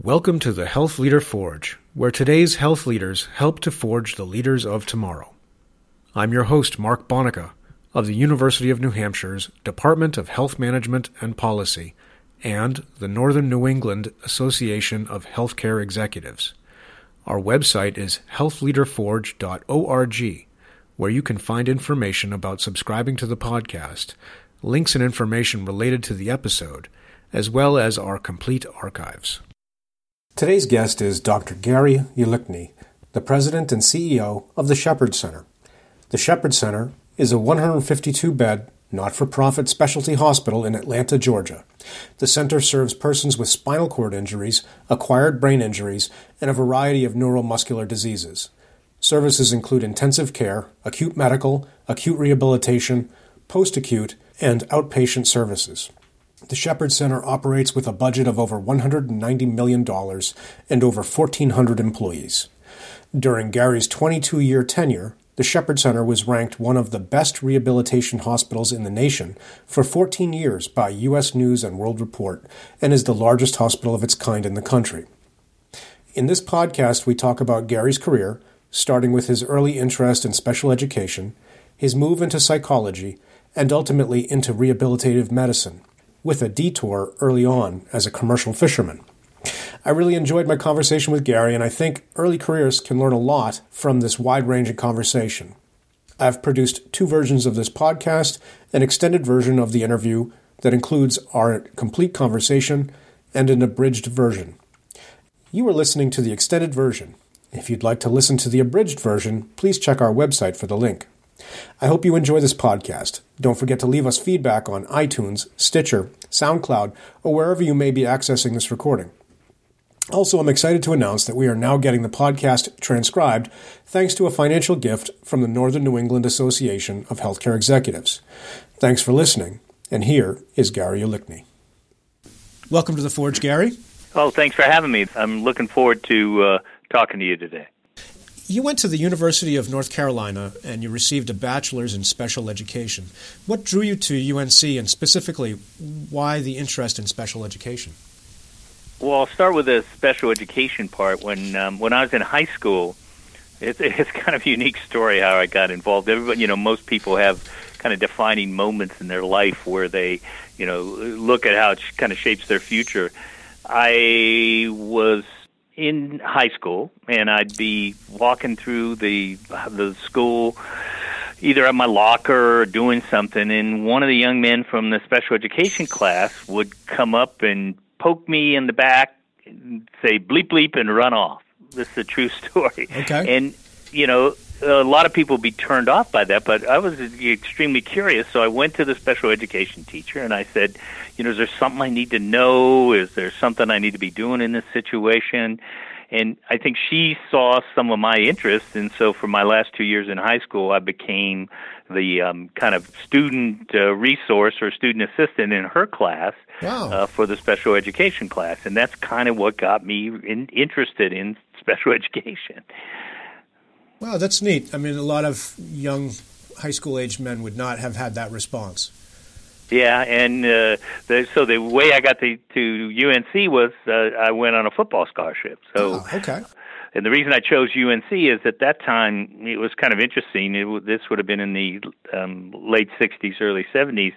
Welcome to the Health Leader Forge, where today's health leaders help to forge the leaders of tomorrow. I'm your host, Mark Bonica, of the University of New Hampshire's Department of Health Management and Policy and the Northern New England Association of Healthcare Executives. Our website is healthleaderforge.org, where you can find information about subscribing to the podcast, links and information related to the episode, as well as our complete archives. Today's guest is Dr. Gary Ulicny, the president and CEO of the Shepherd Center. The Shepherd Center is a 152 bed, not for profit specialty hospital in Atlanta, Georgia. The center serves persons with spinal cord injuries, acquired brain injuries, and a variety of neuromuscular diseases. Services include intensive care, acute medical, acute rehabilitation, post acute, and outpatient services. The Shepherd Center operates with a budget of over $190 million and over 1,400 employees. During Gary's 22 year tenure, the Shepherd Center was ranked one of the best rehabilitation hospitals in the nation for 14 years by U.S. News and World Report and is the largest hospital of its kind in the country. In this podcast, we talk about Gary's career, starting with his early interest in special education, his move into psychology, and ultimately into rehabilitative medicine with a detour early on as a commercial fisherman. I really enjoyed my conversation with Gary, and I think early careers can learn a lot from this wide ranging conversation. I've produced two versions of this podcast an extended version of the interview that includes our complete conversation and an abridged version. You are listening to the extended version. If you'd like to listen to the abridged version, please check our website for the link. I hope you enjoy this podcast. Don't forget to leave us feedback on iTunes, Stitcher, SoundCloud, or wherever you may be accessing this recording. Also, I'm excited to announce that we are now getting the podcast transcribed thanks to a financial gift from the Northern New England Association of Healthcare Executives. Thanks for listening, and here is Gary Ulicny. Welcome to the Forge, Gary. Oh, thanks for having me. I'm looking forward to uh, talking to you today. You went to the University of North Carolina and you received a bachelor's in special education. What drew you to UNC and specifically why the interest in special education? Well, I'll start with the special education part. When um, when I was in high school, it's, it's kind of a unique story how I got involved. Everybody, you know, most people have kind of defining moments in their life where they, you know, look at how it kind of shapes their future. I was in high school, and I'd be walking through the the school, either at my locker or doing something, and one of the young men from the special education class would come up and poke me in the back, and say bleep bleep, and run off. This is a true story. Okay. And you know, a lot of people would be turned off by that, but I was extremely curious. So I went to the special education teacher and I said, you know, is there something I need to know? Is there something I need to be doing in this situation? And I think she saw some of my interests, and so for my last two years in high school, I became the um, kind of student uh, resource or student assistant in her class wow. uh, for the special education class, and that's kind of what got me in, interested in special education. Wow, that's neat. I mean, a lot of young high school age men would not have had that response. Yeah, and uh, the, so the way I got to, to UNC was uh, I went on a football scholarship. So oh, okay. And the reason I chose UNC is at that time it was kind of interesting. It, this would have been in the um, late '60s, early '70s.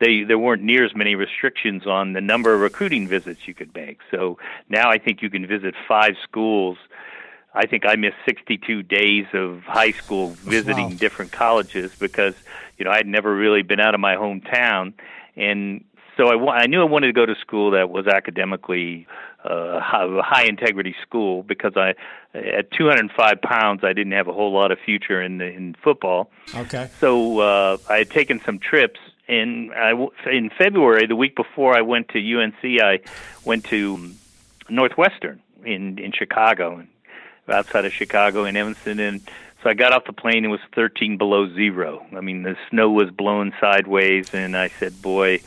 They there weren't near as many restrictions on the number of recruiting visits you could make. So now I think you can visit five schools I think I missed 62 days of high school visiting wow. different colleges because you know I'd never really been out of my hometown, and so I, I knew I wanted to go to school that was academically uh, a high integrity school because I at 205 pounds I didn't have a whole lot of future in the, in football. Okay. So uh, I had taken some trips. And I, in February, the week before I went to UNC, I went to Northwestern in in Chicago, and outside of Chicago in Evanston, and so I got off the plane. It was 13 below zero. I mean, the snow was blowing sideways, and I said, "Boy,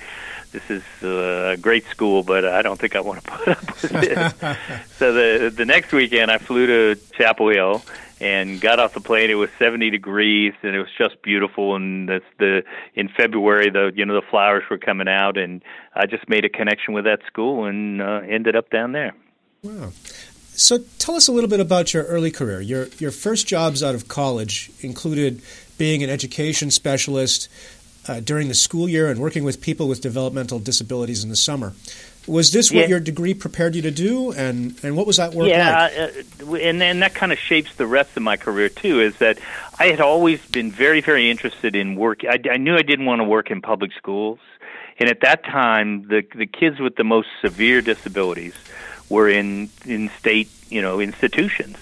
this is a great school, but I don't think I want to put up with this." so the the next weekend, I flew to Chapel Hill and got off the plane. It was 70 degrees, and it was just beautiful. And that's the in February, the you know the flowers were coming out, and I just made a connection with that school and uh, ended up down there. Wow. So tell us a little bit about your early career. Your your first jobs out of college included being an education specialist uh, during the school year and working with people with developmental disabilities in the summer. Was this what yeah. your degree prepared you to do, and, and what was that work yeah, like? uh, and then that kind of shapes the rest of my career too. Is that I had always been very, very interested in work. I, I knew I didn't want to work in public schools, and at that time, the the kids with the most severe disabilities were in in state, you know, institutions,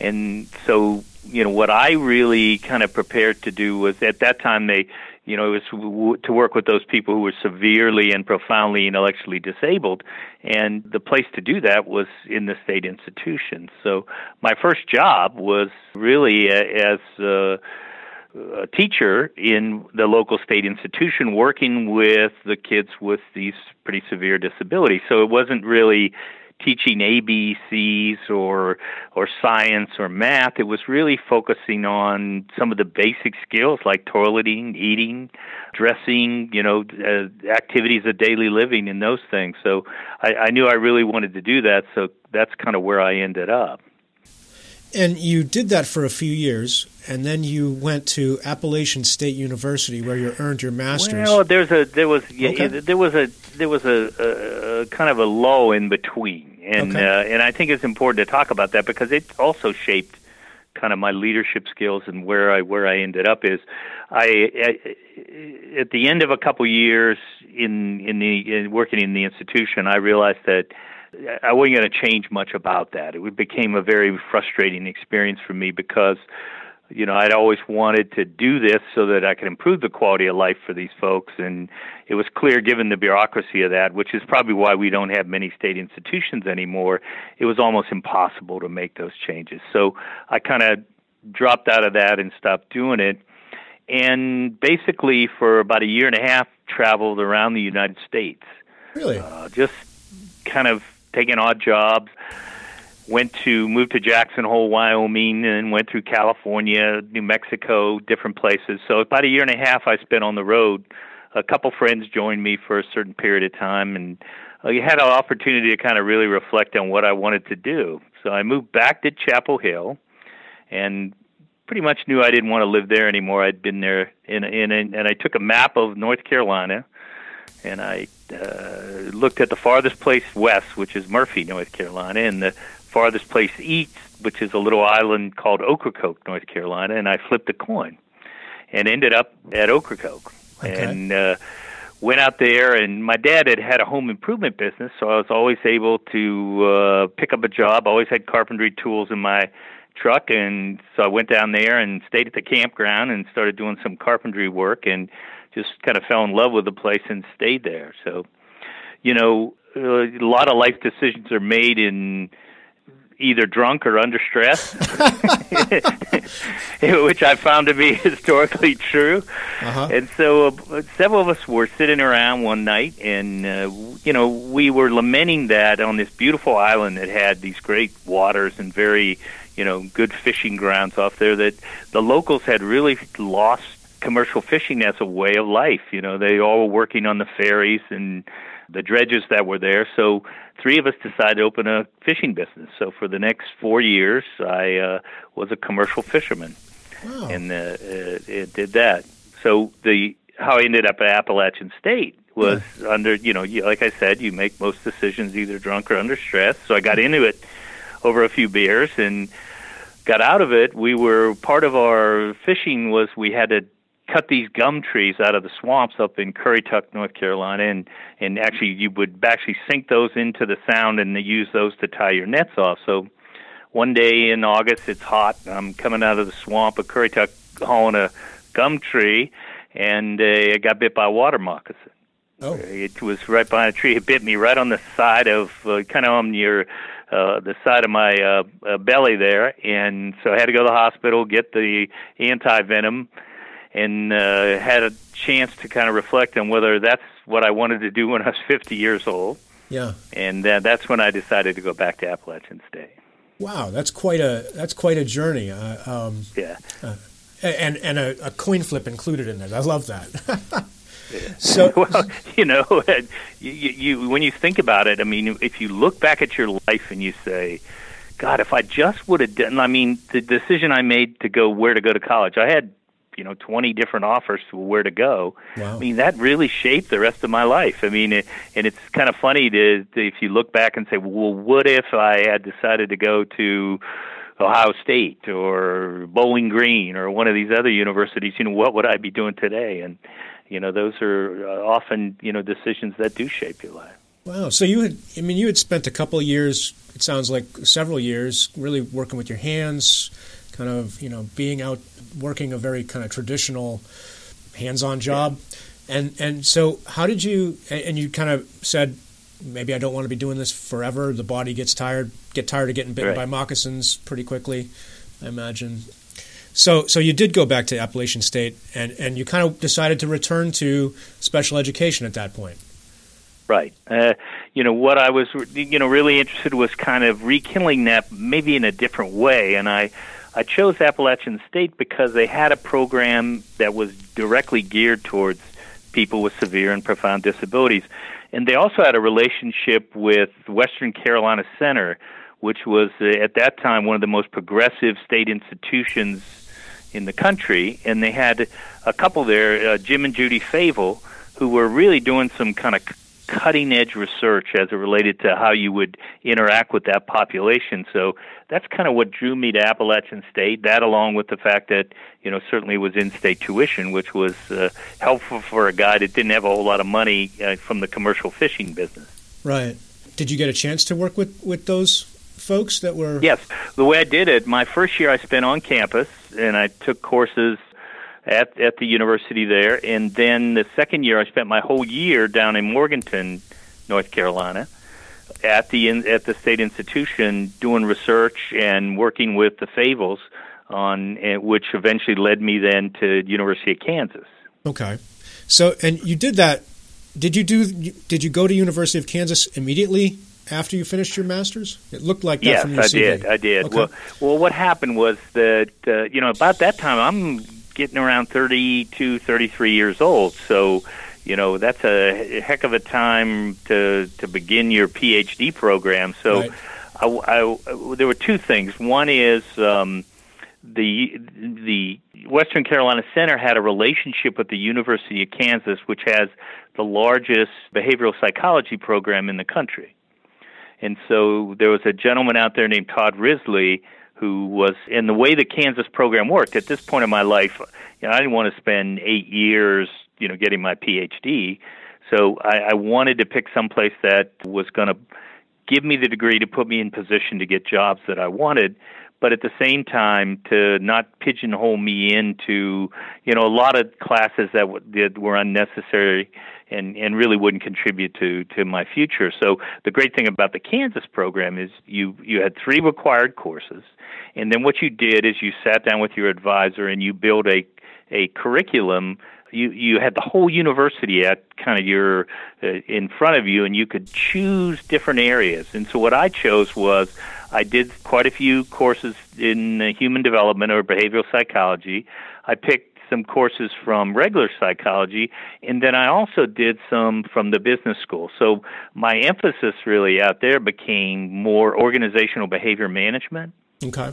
and so you know what I really kind of prepared to do was at that time they you know, it was to work with those people who were severely and profoundly intellectually disabled. And the place to do that was in the state institutions. So my first job was really as a, a teacher in the local state institution working with the kids with these pretty severe disabilities. So it wasn't really teaching ABCs or or science or math. It was really focusing on some of the basic skills like toileting, eating, dressing, you know, uh, activities of daily living, and those things. So I, I knew I really wanted to do that. So that's kind of where I ended up. And you did that for a few years, and then you went to Appalachian State University, where you earned your master's. Well, there's a there was yeah, okay. there was a there was a, a, kind of a low in between, and okay. uh, and I think it's important to talk about that because it also shaped kind of my leadership skills and where I where I ended up is I, I at the end of a couple years in in the in working in the institution I realized that I wasn't going to change much about that. It became a very frustrating experience for me because you know, I'd always wanted to do this so that I could improve the quality of life for these folks. And it was clear, given the bureaucracy of that, which is probably why we don't have many state institutions anymore, it was almost impossible to make those changes. So I kind of dropped out of that and stopped doing it. And basically, for about a year and a half, traveled around the United States. Really? Uh, just kind of taking odd jobs went to moved to Jackson Hole, Wyoming, and went through California, New Mexico, different places. So about a year and a half I spent on the road. A couple friends joined me for a certain period of time, and I had an opportunity to kind of really reflect on what I wanted to do. So I moved back to Chapel Hill, and pretty much knew I didn't want to live there anymore. I'd been there in in, in and I took a map of North Carolina, and I uh, looked at the farthest place west, which is Murphy, North Carolina, and the farthest place east, which is a little island called Ocracoke, North Carolina, and I flipped a coin and ended up at Ocracoke. Okay. And uh, went out there, and my dad had had a home improvement business, so I was always able to uh, pick up a job. Always had carpentry tools in my truck, and so I went down there and stayed at the campground and started doing some carpentry work, and just kind of fell in love with the place and stayed there. So, you know, a lot of life decisions are made in either drunk or under stress, which I found to be historically true. Uh-huh. And so uh, several of us were sitting around one night, and uh, you know we were lamenting that on this beautiful island that had these great waters and very you know good fishing grounds off there that the locals had really lost commercial fishing as a way of life. You know, they all were working on the ferries and the dredges that were there. So three of us decided to open a fishing business. So for the next four years, I uh, was a commercial fisherman, wow. and uh, it, it did that. So the how I ended up at Appalachian State was yeah. under you know like I said, you make most decisions either drunk or under stress. So I got into it over a few beers and got out of it. We were part of our fishing was we had to cut these gum trees out of the swamps up in Currituck, North Carolina, and and actually you would actually sink those into the sound and use those to tie your nets off. So one day in August, it's hot. I'm coming out of the swamp of Currituck, hauling a gum tree, and uh, I got bit by a water moccasin. Oh. It was right behind a tree. It bit me right on the side of, uh, kind of on your, uh, the side of my uh, uh, belly there, and so I had to go to the hospital, get the anti venom, and uh, had a chance to kind of reflect on whether that's what I wanted to do when I was 50 years old. Yeah. And uh, that's when I decided to go back to Appalachian State. Wow, that's quite a that's quite a journey. Uh, um, yeah. Uh, and and a, a, coin flip included in it. I love that. So, well, you know, you, you when you think about it, I mean, if you look back at your life and you say, God, if I just would have done, I mean, the decision I made to go where to go to college, I had, you know, 20 different offers to where to go. Wow. I mean, that really shaped the rest of my life. I mean, it, and it's kind of funny to, to, if you look back and say, well, what if I had decided to go to, Ohio State or Bowling Green or one of these other universities, you know, what would I be doing today? And you know, those are uh, often you know decisions that do shape your life. Wow. So you had, I mean, you had spent a couple of years. It sounds like several years, really working with your hands, kind of, you know, being out working a very kind of traditional hands-on job. Yeah. And and so, how did you? And you kind of said, maybe I don't want to be doing this forever. The body gets tired, get tired of getting bitten right. by moccasins pretty quickly. I imagine. So, so you did go back to Appalachian State, and, and you kind of decided to return to special education at that point. Right. Uh, you know what I was, you know, really interested was kind of rekindling that maybe in a different way, and I, I chose Appalachian State because they had a program that was directly geared towards people with severe and profound disabilities, and they also had a relationship with Western Carolina Center, which was uh, at that time one of the most progressive state institutions in the country, and they had a couple there, uh, Jim and Judy Favell, who were really doing some kind of cutting edge research as it related to how you would interact with that population. So that's kind of what drew me to Appalachian State. That, along with the fact that you know certainly was in-state tuition, which was uh, helpful for a guy that didn't have a whole lot of money uh, from the commercial fishing business. Right. Did you get a chance to work with with those folks that were? Yes. The way I did it, my first year I spent on campus, and I took courses at at the university there, and then the second year I spent my whole year down in Morganton, North Carolina, at the in, at the state institution doing research and working with the Favells on eh, which eventually led me then to University of Kansas. Okay, so and you did that. Did you do? Did you go to University of Kansas immediately after you finished your master's? It looked like that yes, from your I CV. did. I did. Okay. Well, well, what happened was that uh, you know about that time I'm getting around 32, 33 years old, so you know that's a heck of a time to to begin your PhD program. So, right. I, I, there were two things. One is um, the the Western Carolina Center had a relationship with the University of Kansas, which has the largest behavioral psychology program in the country. And so there was a gentleman out there named Todd Risley who was in the way the Kansas program worked. At this point in my life, you know, I didn't want to spend eight years, you know, getting my PhD. So I, I wanted to pick some place that was going to give me the degree to put me in position to get jobs that I wanted but at the same time to not pigeonhole me into you know a lot of classes that, w- that were unnecessary and and really wouldn't contribute to to my future. So the great thing about the Kansas program is you you had three required courses, and then what you did is you sat down with your advisor and you built a a curriculum you you had the whole university at kind of your uh, in front of you and you could choose different areas. And so what i chose was i did quite a few courses in uh, human development or behavioral psychology. I picked some courses from regular psychology and then i also did some from the business school. So my emphasis really out there became more organizational behavior management. Okay.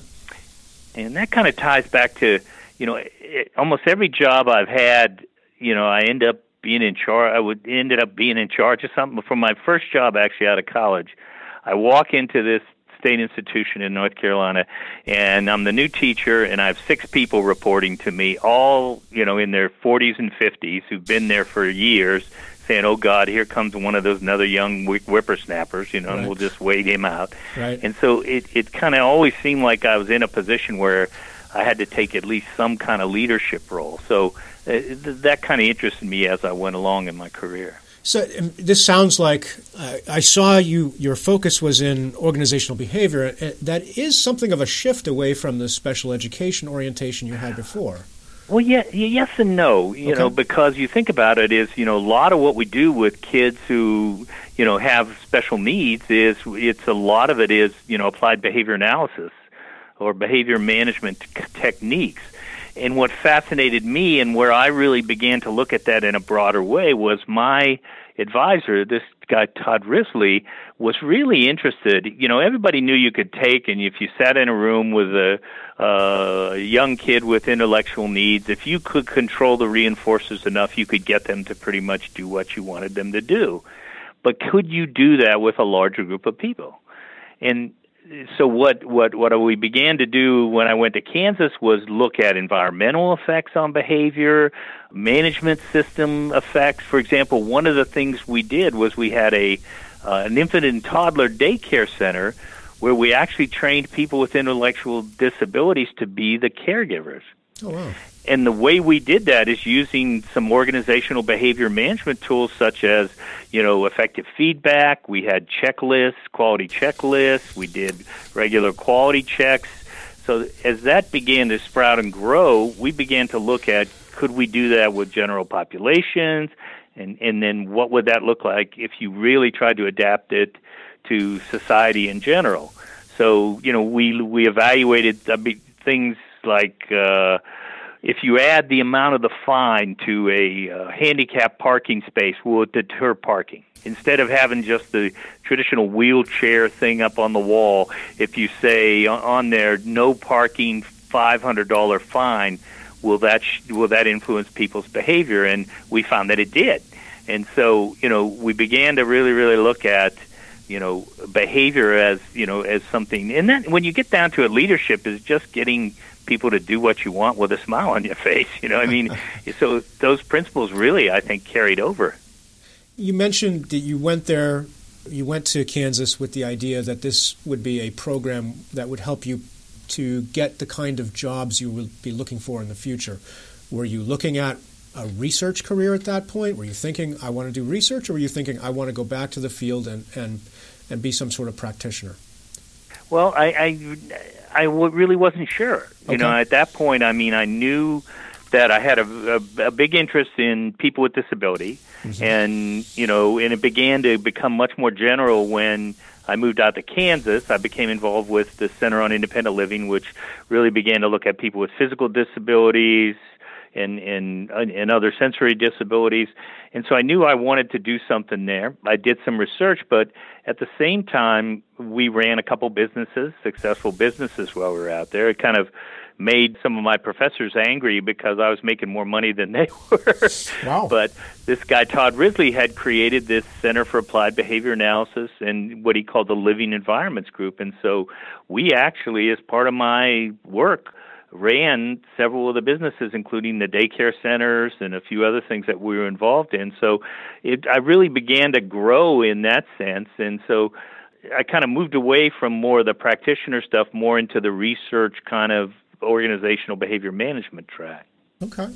And that kind of ties back to you know, it, almost every job I've had, you know, I end up being in charge. I would ended up being in charge of something. But for my first job, actually out of college, I walk into this state institution in North Carolina, and I'm the new teacher, and I have six people reporting to me, all you know in their 40s and 50s, who've been there for years, saying, "Oh God, here comes one of those another young whippersnappers," you know, right. and we'll just wait him out. Right. And so it it kind of always seemed like I was in a position where I had to take at least some kind of leadership role. So uh, that kind of interested me as I went along in my career. So um, this sounds like uh, I saw you. Your focus was in organizational behavior. Uh, that is something of a shift away from the special education orientation you had before. Well, yeah, yes and no. You okay. know, because you think about it, is you know a lot of what we do with kids who you know have special needs is it's a lot of it is you know applied behavior analysis or behavior management techniques. And what fascinated me and where I really began to look at that in a broader way was my advisor, this guy Todd Risley, was really interested. You know, everybody knew you could take, and if you sat in a room with a, uh, young kid with intellectual needs, if you could control the reinforcers enough, you could get them to pretty much do what you wanted them to do. But could you do that with a larger group of people? And so what what what we began to do when I went to Kansas was look at environmental effects on behavior, management system effects. For example, one of the things we did was we had a uh, an infant and toddler daycare center where we actually trained people with intellectual disabilities to be the caregivers. Oh, wow. And the way we did that is using some organizational behavior management tools such as, you know, effective feedback. We had checklists, quality checklists. We did regular quality checks. So as that began to sprout and grow, we began to look at could we do that with general populations? And, and then what would that look like if you really tried to adapt it to society in general? So, you know, we, we evaluated things like, uh, if you add the amount of the fine to a uh, handicap parking space, will it deter parking? Instead of having just the traditional wheelchair thing up on the wall, if you say on there no parking, five hundred dollar fine, will that sh- will that influence people's behavior? And we found that it did. And so, you know, we began to really, really look at you know behavior as you know as something and then when you get down to it leadership is just getting people to do what you want with a smile on your face. You know, I mean, so those principles really, I think, carried over. You mentioned that you went there, you went to Kansas with the idea that this would be a program that would help you to get the kind of jobs you will be looking for in the future. Were you looking at a research career at that point? Were you thinking, I want to do research, or were you thinking, I want to go back to the field and, and, and be some sort of practitioner? Well, I, I I w- really wasn't sure. You know, at that point, I mean, I knew that I had a, a, a big interest in people with disability, mm-hmm. and you know, and it began to become much more general when I moved out to Kansas. I became involved with the Center on Independent Living, which really began to look at people with physical disabilities, and and and other sensory disabilities. And so I knew I wanted to do something there. I did some research, but at the same time, we ran a couple businesses, successful businesses while we were out there. It kind of made some of my professors angry because I was making more money than they were. Wow. but this guy, Todd Risley, had created this Center for Applied Behavior Analysis and what he called the Living Environments Group. And so we actually, as part of my work, ran several of the businesses, including the daycare centers and a few other things that we were involved in. So it, I really began to grow in that sense. And so I kind of moved away from more of the practitioner stuff, more into the research kind of organizational behavior management track. Okay.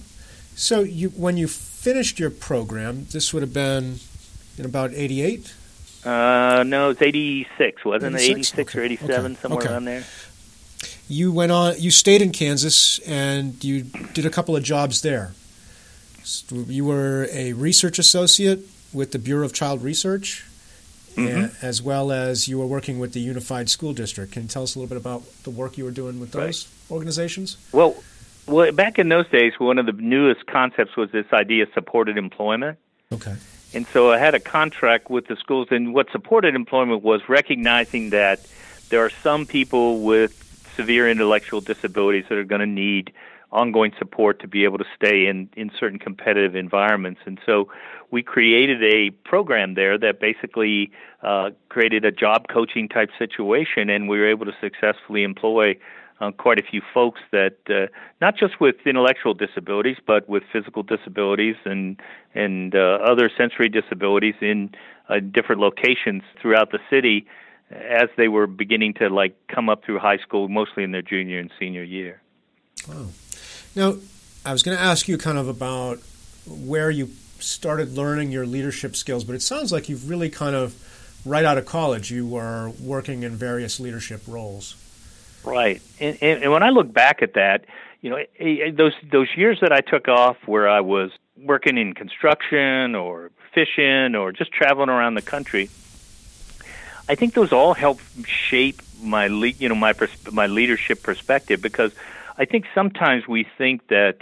So you, when you finished your program, this would have been in about 88? Uh, no, it's 86, wasn't 86? it? 86 okay. or 87, okay. somewhere okay. around there you went on. You stayed in Kansas and you did a couple of jobs there. You were a research associate with the Bureau of Child Research, mm-hmm. as well as you were working with the Unified School District. Can you tell us a little bit about the work you were doing with those right. organizations? Well, well, back in those days, one of the newest concepts was this idea of supported employment. Okay. And so I had a contract with the schools, and what supported employment was recognizing that there are some people with severe intellectual disabilities that are going to need ongoing support to be able to stay in, in certain competitive environments. And so we created a program there that basically uh, created a job coaching type situation, and we were able to successfully employ uh, quite a few folks that uh, not just with intellectual disabilities, but with physical disabilities and and uh, other sensory disabilities in uh, different locations throughout the city as they were beginning to like come up through high school, mostly in their junior and senior year. Oh, now I was going to ask you kind of about where you started learning your leadership skills, but it sounds like you've really kind of right out of college you were working in various leadership roles. Right, and, and, and when I look back at that, you know, eh, eh, those those years that I took off where I was working in construction or fishing or just traveling around the country I think those all help shape my le- you know my pers- my leadership perspective because I think sometimes we think that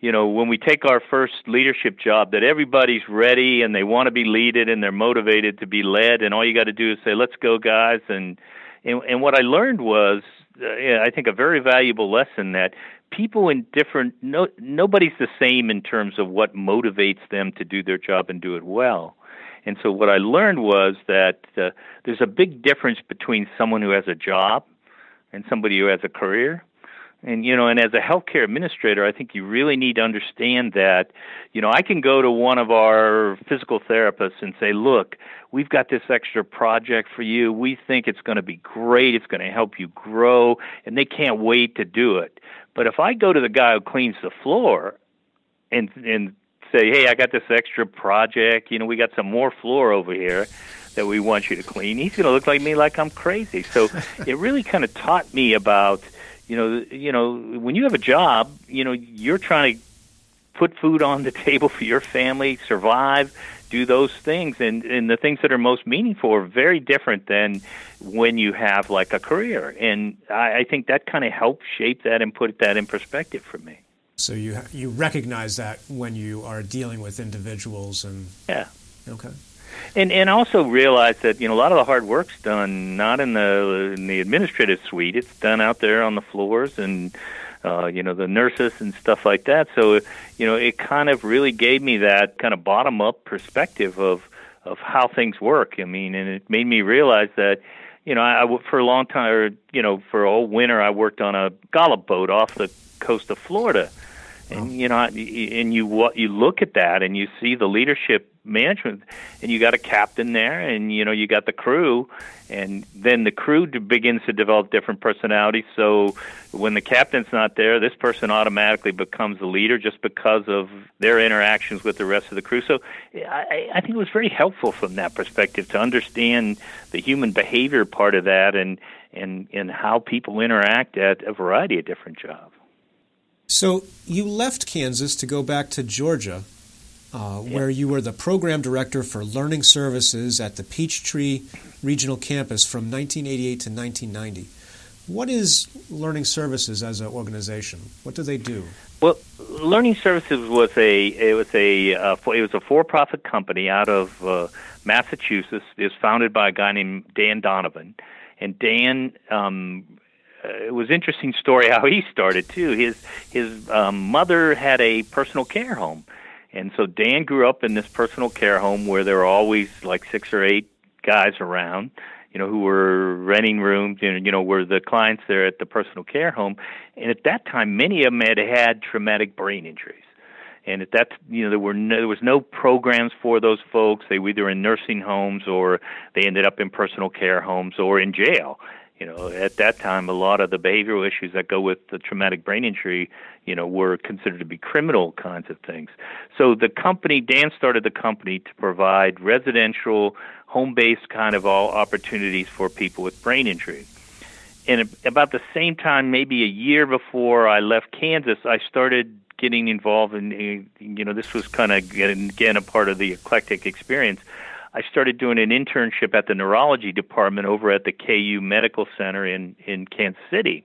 you know, when we take our first leadership job, that everybody's ready and they want to be leaded and they're motivated to be led, and all you got to do is say, "Let's go, guys." And and, and what I learned was, uh, I think, a very valuable lesson that people in different no nobody's the same in terms of what motivates them to do their job and do it well. And so what I learned was that uh, there's a big difference between someone who has a job and somebody who has a career. And you know, and as a healthcare administrator, I think you really need to understand that, you know, I can go to one of our physical therapists and say, "Look, we've got this extra project for you. We think it's going to be great. It's going to help you grow." And they can't wait to do it. But if I go to the guy who cleans the floor and and say, "Hey, I got this extra project. You know, we got some more floor over here." That we want you to clean. He's going to look like me like I'm crazy. So it really kind of taught me about you know, you know, when you have a job, you know, you're trying to put food on the table for your family, survive, do those things, and and the things that are most meaningful are very different than when you have like a career, and I, I think that kind of helped shape that and put that in perspective for me. So you you recognize that when you are dealing with individuals and yeah, okay and and also realize that you know a lot of the hard work's done not in the in the administrative suite. It's done out there on the floors and uh, you know the nurses and stuff like that. So you know it kind of really gave me that kind of bottom up perspective of of how things work. I mean, and it made me realize that you know I, I for a long time, or you know for a whole winter, I worked on a scallop boat off the coast of Florida. And you know, and you what you look at that, and you see the leadership management and you got a captain there and you know you got the crew and then the crew begins to develop different personalities. So when the captain's not there this person automatically becomes the leader just because of their interactions with the rest of the crew. So i, I think it was very helpful from that perspective to understand the human behavior part of that and and and how people interact at a variety of different jobs so you left Kansas to go back to Georgia uh, where you were the program director for learning services at the Peachtree Regional Campus from 1988 to 1990. What is Learning Services as an organization? What do they do? Well, Learning Services was a it was a uh, it was a for-profit company out of uh, Massachusetts. It was founded by a guy named Dan Donovan, and Dan. Um, it was interesting story how he started too. His his um, mother had a personal care home, and so Dan grew up in this personal care home where there were always like six or eight guys around, you know, who were renting rooms, and you know, were the clients there at the personal care home. And at that time, many of them had had traumatic brain injuries. And at that, you know, there were no, there was no programs for those folks. They were either in nursing homes or they ended up in personal care homes or in jail you know, at that time, a lot of the behavioral issues that go with the traumatic brain injury, you know, were considered to be criminal kinds of things. So the company, Dan started the company to provide residential, home-based kind of all opportunities for people with brain injury. And about the same time, maybe a year before I left Kansas, I started getting involved in, you know, this was kind of again a part of the eclectic experience. I started doing an internship at the neurology department over at the KU Medical Center in in Kansas City,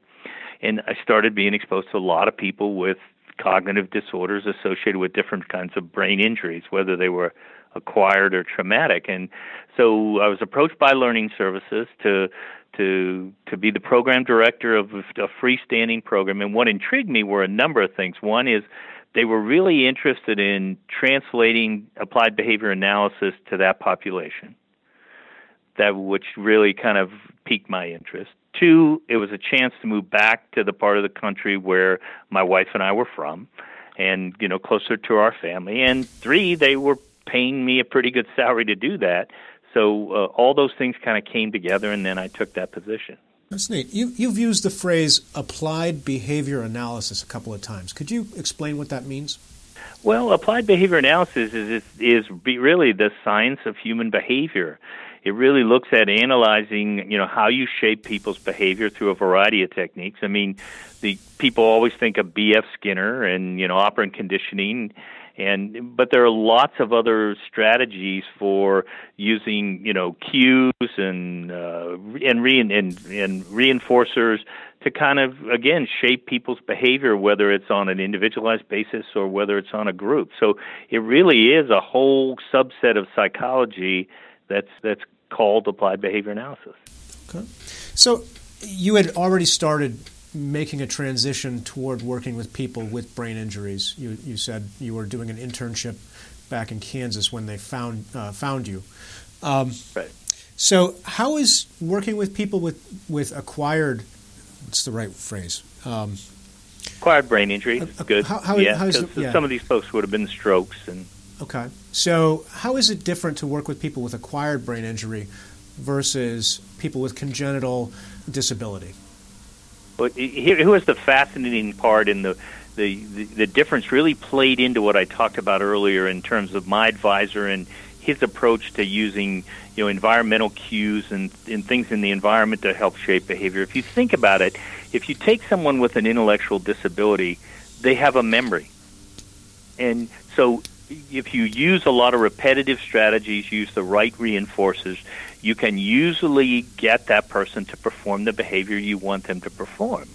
and I started being exposed to a lot of people with cognitive disorders associated with different kinds of brain injuries, whether they were acquired or traumatic. And so I was approached by Learning Services to to to be the program director of a freestanding program. And what intrigued me were a number of things. One is they were really interested in translating applied behavior analysis to that population. That which really kind of piqued my interest. Two, it was a chance to move back to the part of the country where my wife and I were from, and you know closer to our family. And three, they were paying me a pretty good salary to do that. So uh, all those things kind of came together, and then I took that position. That's neat. You, you've used the phrase applied behavior analysis a couple of times. Could you explain what that means? Well, applied behavior analysis is, is, is really the science of human behavior. It really looks at analyzing, you know, how you shape people's behavior through a variety of techniques. I mean, the people always think of B.F. Skinner and you know operant conditioning, and but there are lots of other strategies for using you know cues and uh, and, re- and and reinforcers to kind of again shape people's behavior, whether it's on an individualized basis or whether it's on a group. So it really is a whole subset of psychology that's that's called applied behavior analysis. Okay. So you had already started making a transition toward working with people with brain injuries. You you said you were doing an internship back in Kansas when they found uh, found you. Um, right. So how is working with people with with acquired what's the right phrase? Um, acquired brain injury. Uh, good. How, how, yeah, because yeah. some of these folks would have been strokes and. Okay. So how is it different to work with people with acquired brain injury versus people with congenital disability? But here, was the fascinating part in the, the, the, the difference really played into what I talked about earlier in terms of my advisor and his approach to using you know environmental cues and, and things in the environment to help shape behavior. If you think about it, if you take someone with an intellectual disability, they have a memory. And so if you use a lot of repetitive strategies, use the right reinforcers, you can usually get that person to perform the behavior you want them to perform.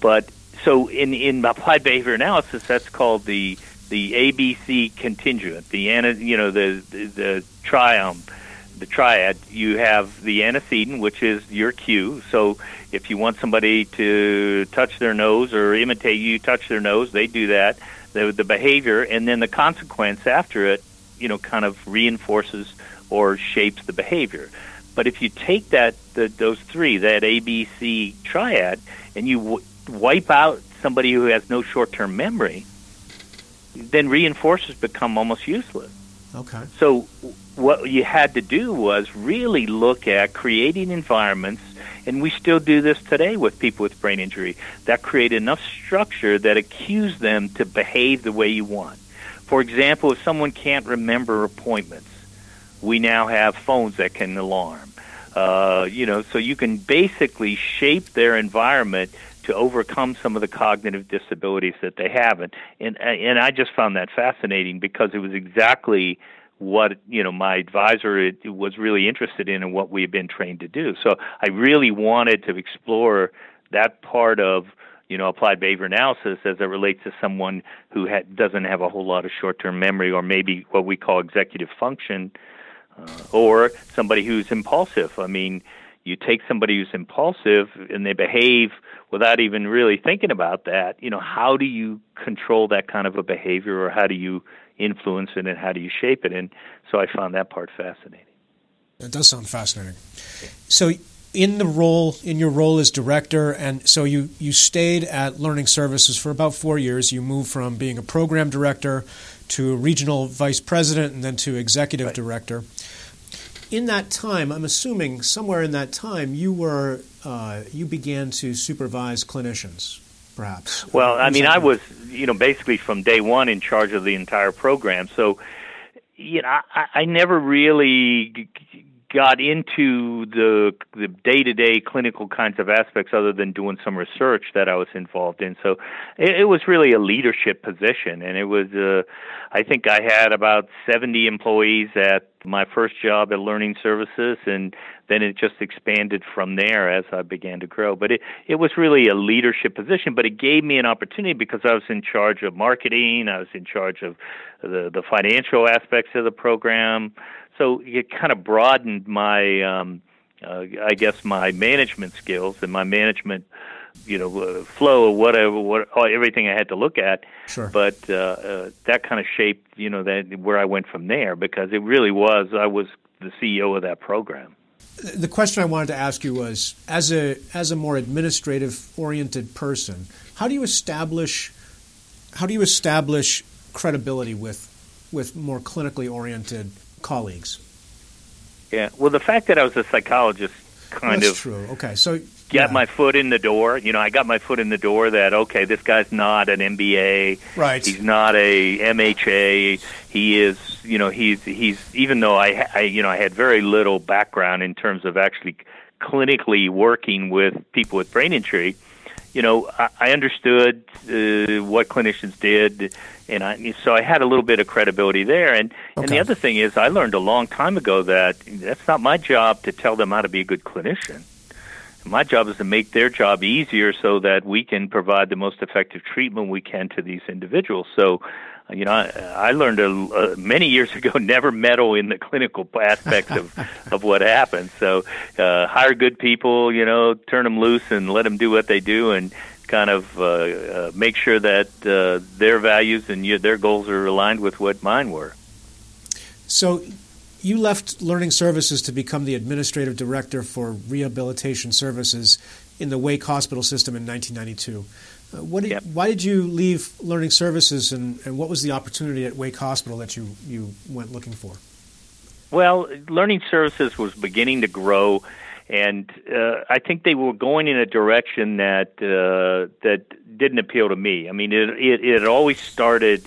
But so in in applied behavior analysis, that's called the the ABC contingent, the you know the the, the triumph the triad, you have the antecedent, which is your cue. So if you want somebody to touch their nose or imitate you touch their nose, they do that. The, the behavior, and then the consequence after it, you know, kind of reinforces or shapes the behavior. But if you take that the, those three, that ABC triad, and you w- wipe out somebody who has no short-term memory, then reinforcers become almost useless. Okay. So what you had to do was really look at creating environments and we still do this today with people with brain injury that create enough structure that accuse them to behave the way you want. For example, if someone can't remember appointments, we now have phones that can alarm. Uh, you know, so you can basically shape their environment to overcome some of the cognitive disabilities that they have, and and and I just found that fascinating because it was exactly what you know my advisor was really interested in and what we had been trained to do. So I really wanted to explore that part of you know applied behavior analysis as it relates to someone who ha- doesn't have a whole lot of short-term memory or maybe what we call executive function uh, or somebody who's impulsive. I mean, you take somebody who's impulsive and they behave without even really thinking about that. You know, how do you control that kind of a behavior, or how do you influence it, and how do you shape it? And so I found that part fascinating. It does sound fascinating. So, in the role, in your role as director, and so you you stayed at Learning Services for about four years. You moved from being a program director to a regional vice president, and then to executive right. director in that time, I'm assuming somewhere in that time, you were uh, you began to supervise clinicians, perhaps. Well, I mean, I was you know basically from day one in charge of the entire program, so you know I, I never really got into the the day to day clinical kinds of aspects other than doing some research that I was involved in. So it, it was really a leadership position, and it was uh, I think I had about seventy employees at my first job at Learning Services, and then it just expanded from there as I began to grow. But it it was really a leadership position, but it gave me an opportunity because I was in charge of marketing, I was in charge of the the financial aspects of the program so it kind of broadened my, um, uh, I guess, my management skills and my management, you know, uh, flow of whatever, what everything I had to look at. Sure. But uh, uh, that kind of shaped, you know, that where I went from there because it really was I was the CEO of that program. The question I wanted to ask you was, as a as a more administrative oriented person, how do you establish how do you establish credibility with with more clinically oriented colleagues. Yeah. Well, the fact that I was a psychologist kind That's of true. Okay. So got my foot in the door. You know, I got my foot in the door that okay, this guy's not an MBA. Right. He's not a MHA. He is, you know, he's he's even though I, I you know, I had very little background in terms of actually clinically working with people with brain injury you know, I, I understood uh, what clinicians did, and I so I had a little bit of credibility there. And okay. and the other thing is, I learned a long time ago that that's not my job to tell them how to be a good clinician. My job is to make their job easier so that we can provide the most effective treatment we can to these individuals. So, you know, I, I learned a, uh, many years ago never meddle in the clinical aspects of of what happens. So, uh, hire good people, you know, turn them loose and let them do what they do, and kind of uh, uh, make sure that uh, their values and their goals are aligned with what mine were. So, you left Learning Services to become the administrative director for rehabilitation services in the Wake Hospital System in 1992. What did, yep. Why did you leave Learning Services, and, and what was the opportunity at Wake Hospital that you, you went looking for? Well, Learning Services was beginning to grow, and uh, I think they were going in a direction that uh, that didn't appeal to me. I mean, it, it, it always started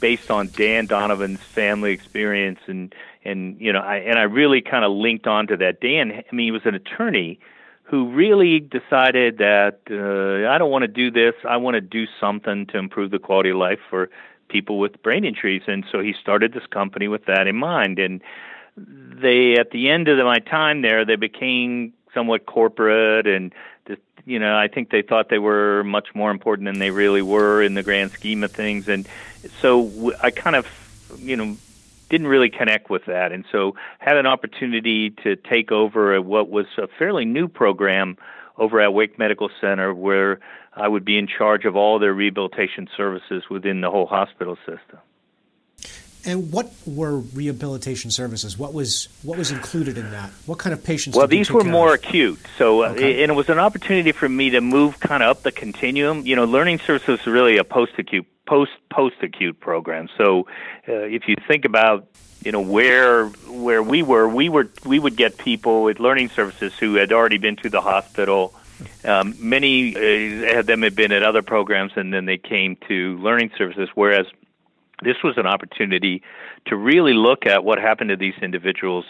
based on Dan Donovan's family experience and and you know I and I really kind of linked onto that. Dan, I mean, he was an attorney who really decided that uh, I don't want to do this. I want to do something to improve the quality of life for people with brain injuries, and so he started this company with that in mind. And they, at the end of my time there, they became somewhat corporate and you know i think they thought they were much more important than they really were in the grand scheme of things and so i kind of you know didn't really connect with that, and so had an opportunity to take over what was a fairly new program over at Wake Medical Center, where I would be in charge of all their rehabilitation services within the whole hospital system. And what were rehabilitation services? What was what was included in that? What kind of patients? Well, these were more of? acute. So, uh, okay. and it was an opportunity for me to move kind of up the continuum. You know, learning services is really a post acute post post acute program. So uh, if you think about you know where where we were, we were we would get people with learning services who had already been to the hospital. Um, many uh, of them had been at other programs, and then they came to learning services. Whereas this was an opportunity to really look at what happened to these individuals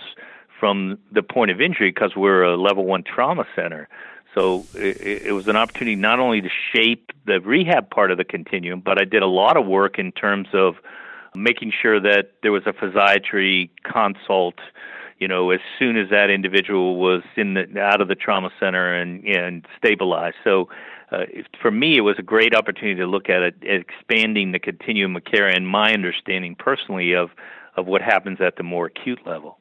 from the point of injury, because we're a level one trauma center. So it, it was an opportunity not only to shape the rehab part of the continuum, but I did a lot of work in terms of making sure that there was a physiatry consult you know, as soon as that individual was in the out of the trauma center and and stabilized. So, uh, for me, it was a great opportunity to look at it, expanding the continuum of care and my understanding personally of of what happens at the more acute level.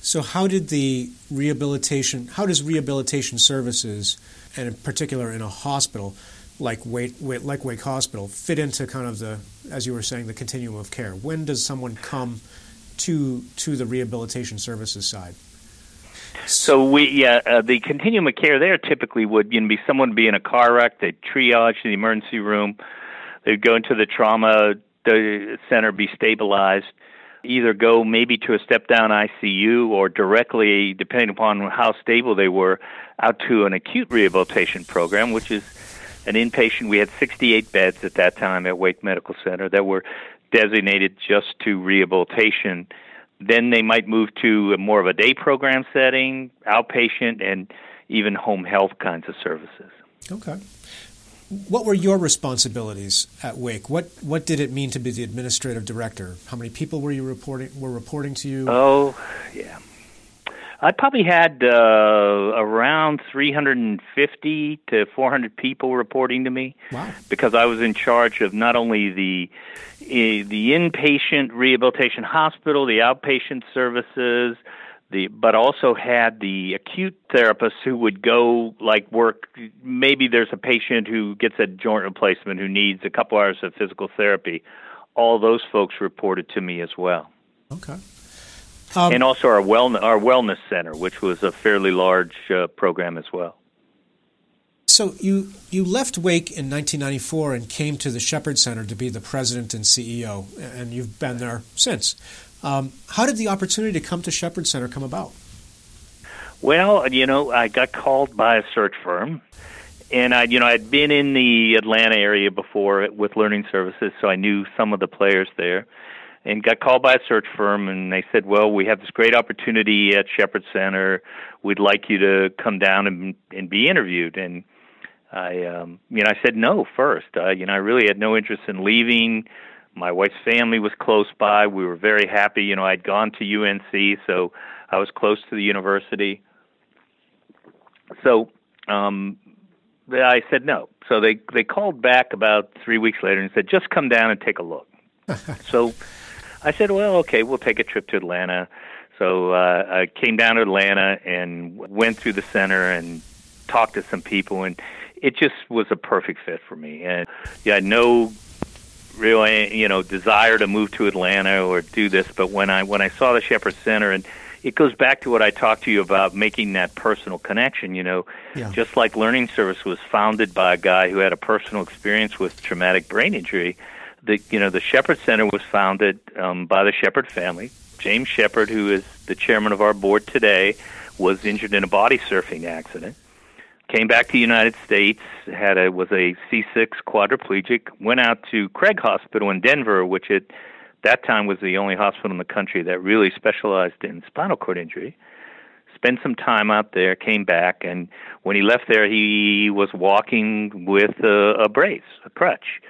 So, how did the rehabilitation? How does rehabilitation services, and in particular in a hospital like Wake, like Wake Hospital, fit into kind of the, as you were saying, the continuum of care? When does someone come to to the rehabilitation services side? So we, yeah, uh, the continuum of care there typically would you know, be someone be in a car wreck, they'd triage to the emergency room, they'd go into the trauma center, be stabilized, either go maybe to a step down ICU or directly, depending upon how stable they were, out to an acute rehabilitation program, which is an inpatient. We had 68 beds at that time at Wake Medical Center that were designated just to rehabilitation. Then they might move to a more of a day program setting, outpatient, and even home health kinds of services. Okay. What were your responsibilities at Wake? What what did it mean to be the administrative director? How many people were you reporting were reporting to you? Oh, yeah. I probably had uh, around 350 to 400 people reporting to me. Wow. Because I was in charge of not only the the inpatient rehabilitation hospital, the outpatient services, the but also had the acute therapists who would go like work maybe there's a patient who gets a joint replacement who needs a couple hours of physical therapy all those folks reported to me as well okay um, and also our wellness our wellness center which was a fairly large uh, program as well so you you left Wake in 1994 and came to the Shepherd Center to be the president and CEO, and you've been there since. Um, how did the opportunity to come to Shepherd Center come about? Well, you know, I got called by a search firm, and I, you know, I'd been in the Atlanta area before with learning services, so I knew some of the players there, and got called by a search firm, and they said, "Well, we have this great opportunity at Shepherd Center. We'd like you to come down and and be interviewed." And I, um, you know, I said no first. Uh, you know, I really had no interest in leaving. My wife's family was close by. We were very happy. You know, I'd gone to UNC, so I was close to the university. So um, I said no. So they they called back about three weeks later and said, just come down and take a look. so I said, well, okay, we'll take a trip to Atlanta. So uh, I came down to Atlanta and went through the center and talked to some people, and it just was a perfect fit for me. And yeah, I had no real you know desire to move to Atlanta or do this, but when I when I saw the Shepherd Center and it goes back to what I talked to you about making that personal connection. You know, yeah. just like Learning Service was founded by a guy who had a personal experience with traumatic brain injury, the you know the Shepherd Center was founded um, by the Shepherd family. James Shepherd, who is the chairman of our board today, was injured in a body surfing accident. Came back to the United States, had a was a C6 quadriplegic. Went out to Craig Hospital in Denver, which at that time was the only hospital in the country that really specialized in spinal cord injury. Spent some time out there, came back, and when he left there, he was walking with a, a brace, a crutch.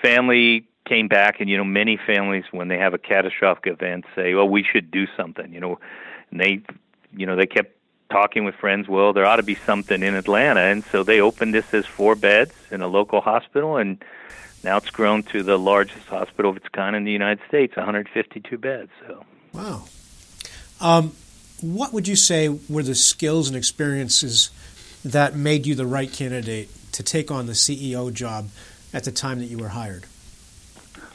Family came back, and you know, many families when they have a catastrophic event say, "Oh, we should do something," you know, and they, you know, they kept talking with friends. Well, there ought to be something in Atlanta, and so they opened this as four beds in a local hospital, and now it's grown to the largest hospital of its kind in the United States, 152 beds. So, wow. Um, what would you say were the skills and experiences that made you the right candidate to take on the CEO job at the time that you were hired?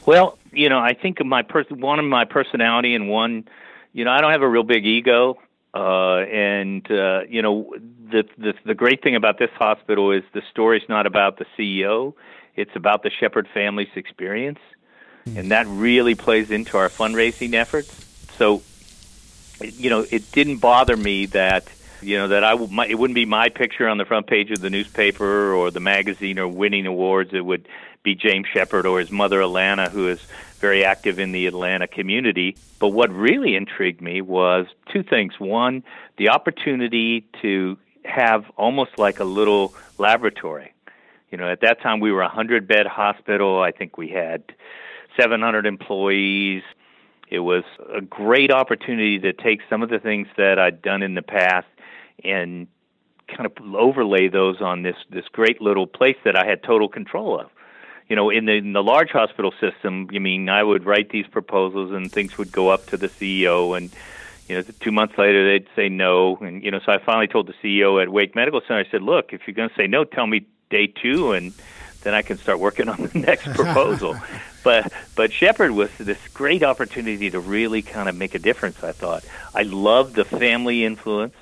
Well, you know, I think of my person, one of my personality, and one, you know, I don't have a real big ego, uh, and uh, you know, the, the the great thing about this hospital is the story's not about the CEO; it's about the Shepherd family's experience, mm. and that really plays into our fundraising efforts. So, you know, it didn't bother me that you know that I my, it wouldn't be my picture on the front page of the newspaper or the magazine or winning awards. It would be James Shepherd or his mother Alana, who is very active in the Atlanta community. But what really intrigued me was two things. One, the opportunity to have almost like a little laboratory. You know, at that time we were a hundred bed hospital. I think we had 700 employees. It was a great opportunity to take some of the things that I'd done in the past and kind of overlay those on this this great little place that I had total control of. You know, in the in the large hospital system, you mean I would write these proposals and things would go up to the CEO and you know, two months later they'd say no, and you know, so I finally told the CEO at Wake Medical Center. I said, "Look, if you're going to say no, tell me day two, and then I can start working on the next proposal." but but Shepherd was this great opportunity to really kind of make a difference. I thought I loved the family influence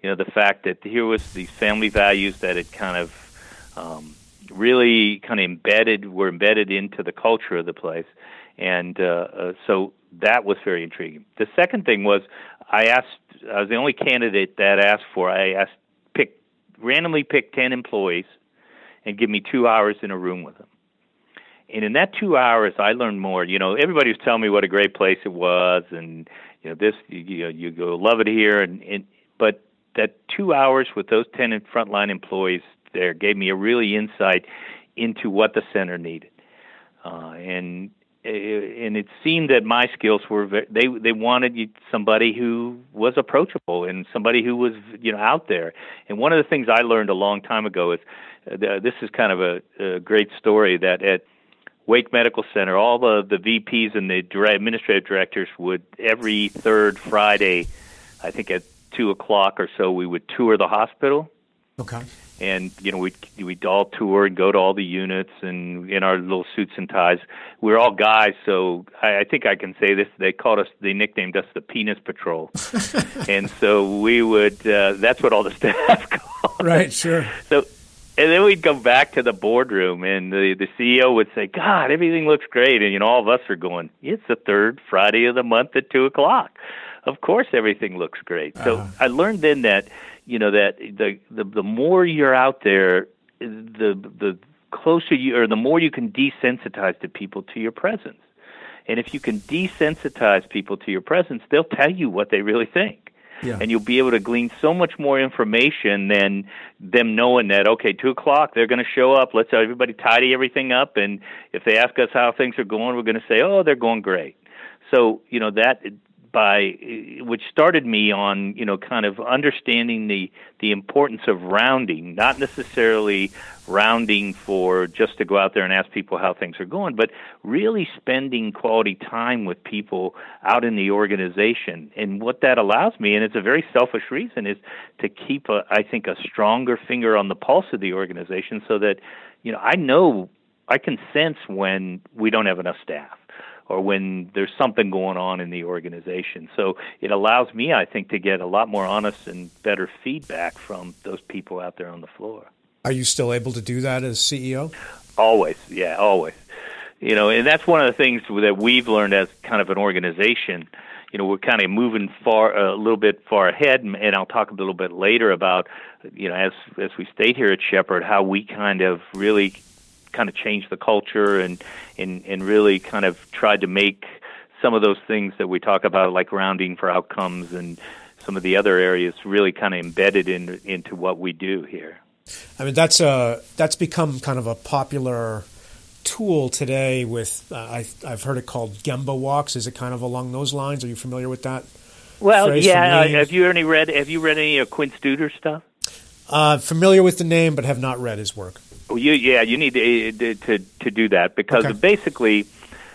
you know the fact that here was these family values that had kind of um, really kind of embedded were embedded into the culture of the place, and uh, uh, so that was very intriguing. The second thing was I asked I was the only candidate that asked for I asked pick randomly pick ten employees and give me two hours in a room with them. And in that two hours, I learned more. You know, everybody was telling me what a great place it was, and you know, this you, you, you go love it here, and, and but that two hours with those 10 frontline employees there gave me a really insight into what the center needed. Uh, and and it seemed that my skills were very, they they wanted somebody who was approachable and somebody who was you know out there. And one of the things I learned a long time ago is uh, this is kind of a, a great story that at Wake Medical Center, all the the VPs and the administrative directors would every third Friday, I think at two o'clock or so, we would tour the hospital. Okay. And you know we'd we'd all tour and go to all the units and in our little suits and ties. We are all guys, so I, I think I can say this. They called us, they nicknamed us the Penis Patrol, and so we would. Uh, that's what all the staff called. Right. Sure. So and then we'd go back to the boardroom, and the the CEO would say, "God, everything looks great," and you know, all of us are going, "It's the third Friday of the month at two o'clock." of course everything looks great. So uh-huh. I learned then that you know that the, the the more you're out there, the the closer you or the more you can desensitize to people to your presence. And if you can desensitize people to your presence, they'll tell you what they really think. Yeah. And you'll be able to glean so much more information than them knowing that okay, two o'clock they're going to show up. Let's everybody tidy everything up, and if they ask us how things are going, we're going to say, oh, they're going great. So you know that by which started me on you know kind of understanding the the importance of rounding, not necessarily rounding for just to go out there and ask people how things are going, but really spending quality time with people out in the organization. And what that allows me, and it's a very selfish reason, is to keep a, I think a stronger finger on the pulse of the organization, so that you know I know I can sense when we don't have enough staff or when there's something going on in the organization. So it allows me, I think, to get a lot more honest and better feedback from those people out there on the floor. Are you still able to do that as CEO? Always, yeah, always. You know, and that's one of the things that we've learned as kind of an organization. You know, we're kind of moving far a little bit far ahead, and I'll talk a little bit later about, you know, as as we stayed here at Shepherd, how we kind of really kind of changed the culture and and and really kind of tried to make some of those things that we talk about, like rounding for outcomes and some of the other areas, really kind of embedded in, into what we do here. I mean, that's a that's become kind of a popular tool today. With uh, I, I've heard it called Gemba walks. Is it kind of along those lines? Are you familiar with that? Well, yeah. Uh, have you any read Have you read any of Quint Studer stuff? Uh, familiar with the name, but have not read his work. Well, you, yeah, you need to to to do that because okay. basically,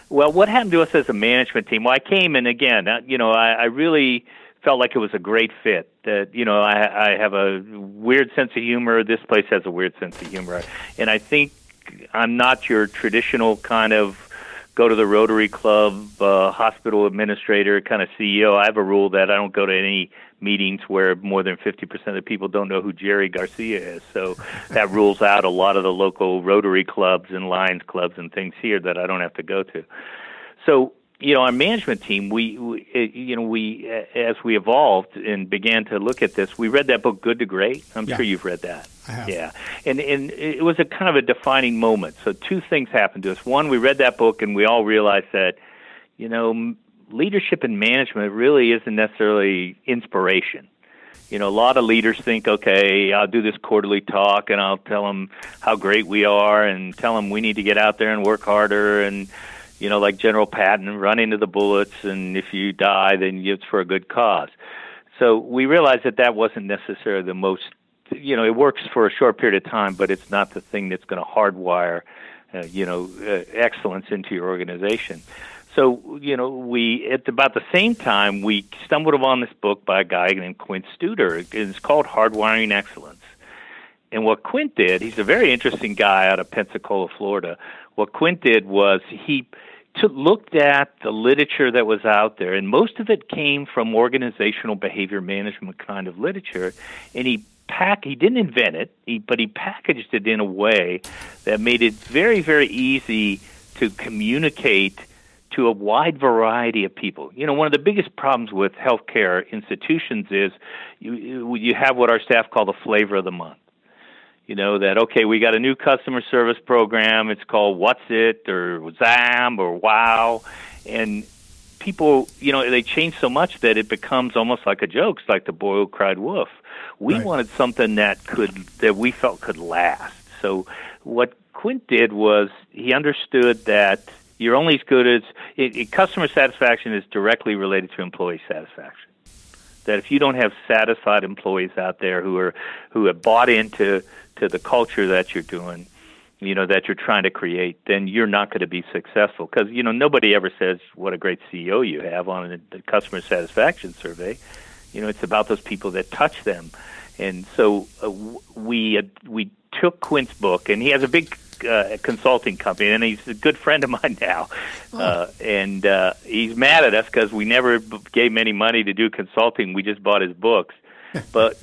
well, what happened to us as a management team? Well, I came and again, uh, you know, I, I really felt like it was a great fit. That you know, I, I have a weird sense of humor. This place has a weird sense of humor, and I think I'm not your traditional kind of go to the Rotary Club uh, hospital administrator kind of CEO. I have a rule that I don't go to any meetings where more than 50% of the people don't know who Jerry Garcia is. So that rules out a lot of the local Rotary clubs and Lions clubs and things here that I don't have to go to. So, you know, our management team, we, we eh, you know, we, eh, as we evolved and began to look at this, we read that book, Good to Great. I'm yeah. sure you've read that. Yeah. And, and it was a kind of a defining moment. So two things happened to us. One, we read that book and we all realized that, you know, leadership and management really isn't necessarily inspiration. You know, a lot of leaders think, okay, I'll do this quarterly talk and I'll tell them how great we are and tell them we need to get out there and work harder and, you know, like General Patton, run into the bullets and if you die, then it's for a good cause. So we realized that that wasn't necessarily the most, you know, it works for a short period of time, but it's not the thing that's going to hardwire, uh, you know, uh, excellence into your organization. So, you know, we at about the same time we stumbled upon this book by a guy named Quint Studer. It's called Hardwiring Excellence. And what Quint did, he's a very interesting guy out of Pensacola, Florida. What Quint did was he took, looked at the literature that was out there, and most of it came from organizational behavior management kind of literature, and he pack he didn't invent it, he, but he packaged it in a way that made it very, very easy to communicate to a wide variety of people. You know, one of the biggest problems with healthcare institutions is you you have what our staff call the flavor of the month. You know that okay, we got a new customer service program. It's called What's It or Zam or Wow, and people, you know, they change so much that it becomes almost like a joke. It's like the boy who cried wolf. We right. wanted something that could that we felt could last. So what Quint did was he understood that you're only as good as it, it, customer satisfaction is directly related to employee satisfaction. That if you don't have satisfied employees out there who are who have bought into to the culture that you're doing, you know that you're trying to create, then you're not going to be successful. Because you know nobody ever says what a great CEO you have on the customer satisfaction survey. You know it's about those people that touch them, and so uh, we uh, we took Quint's book, and he has a big uh, consulting company, and he's a good friend of mine now. Oh. Uh, and uh, he's mad at us because we never gave him any money to do consulting. We just bought his books. but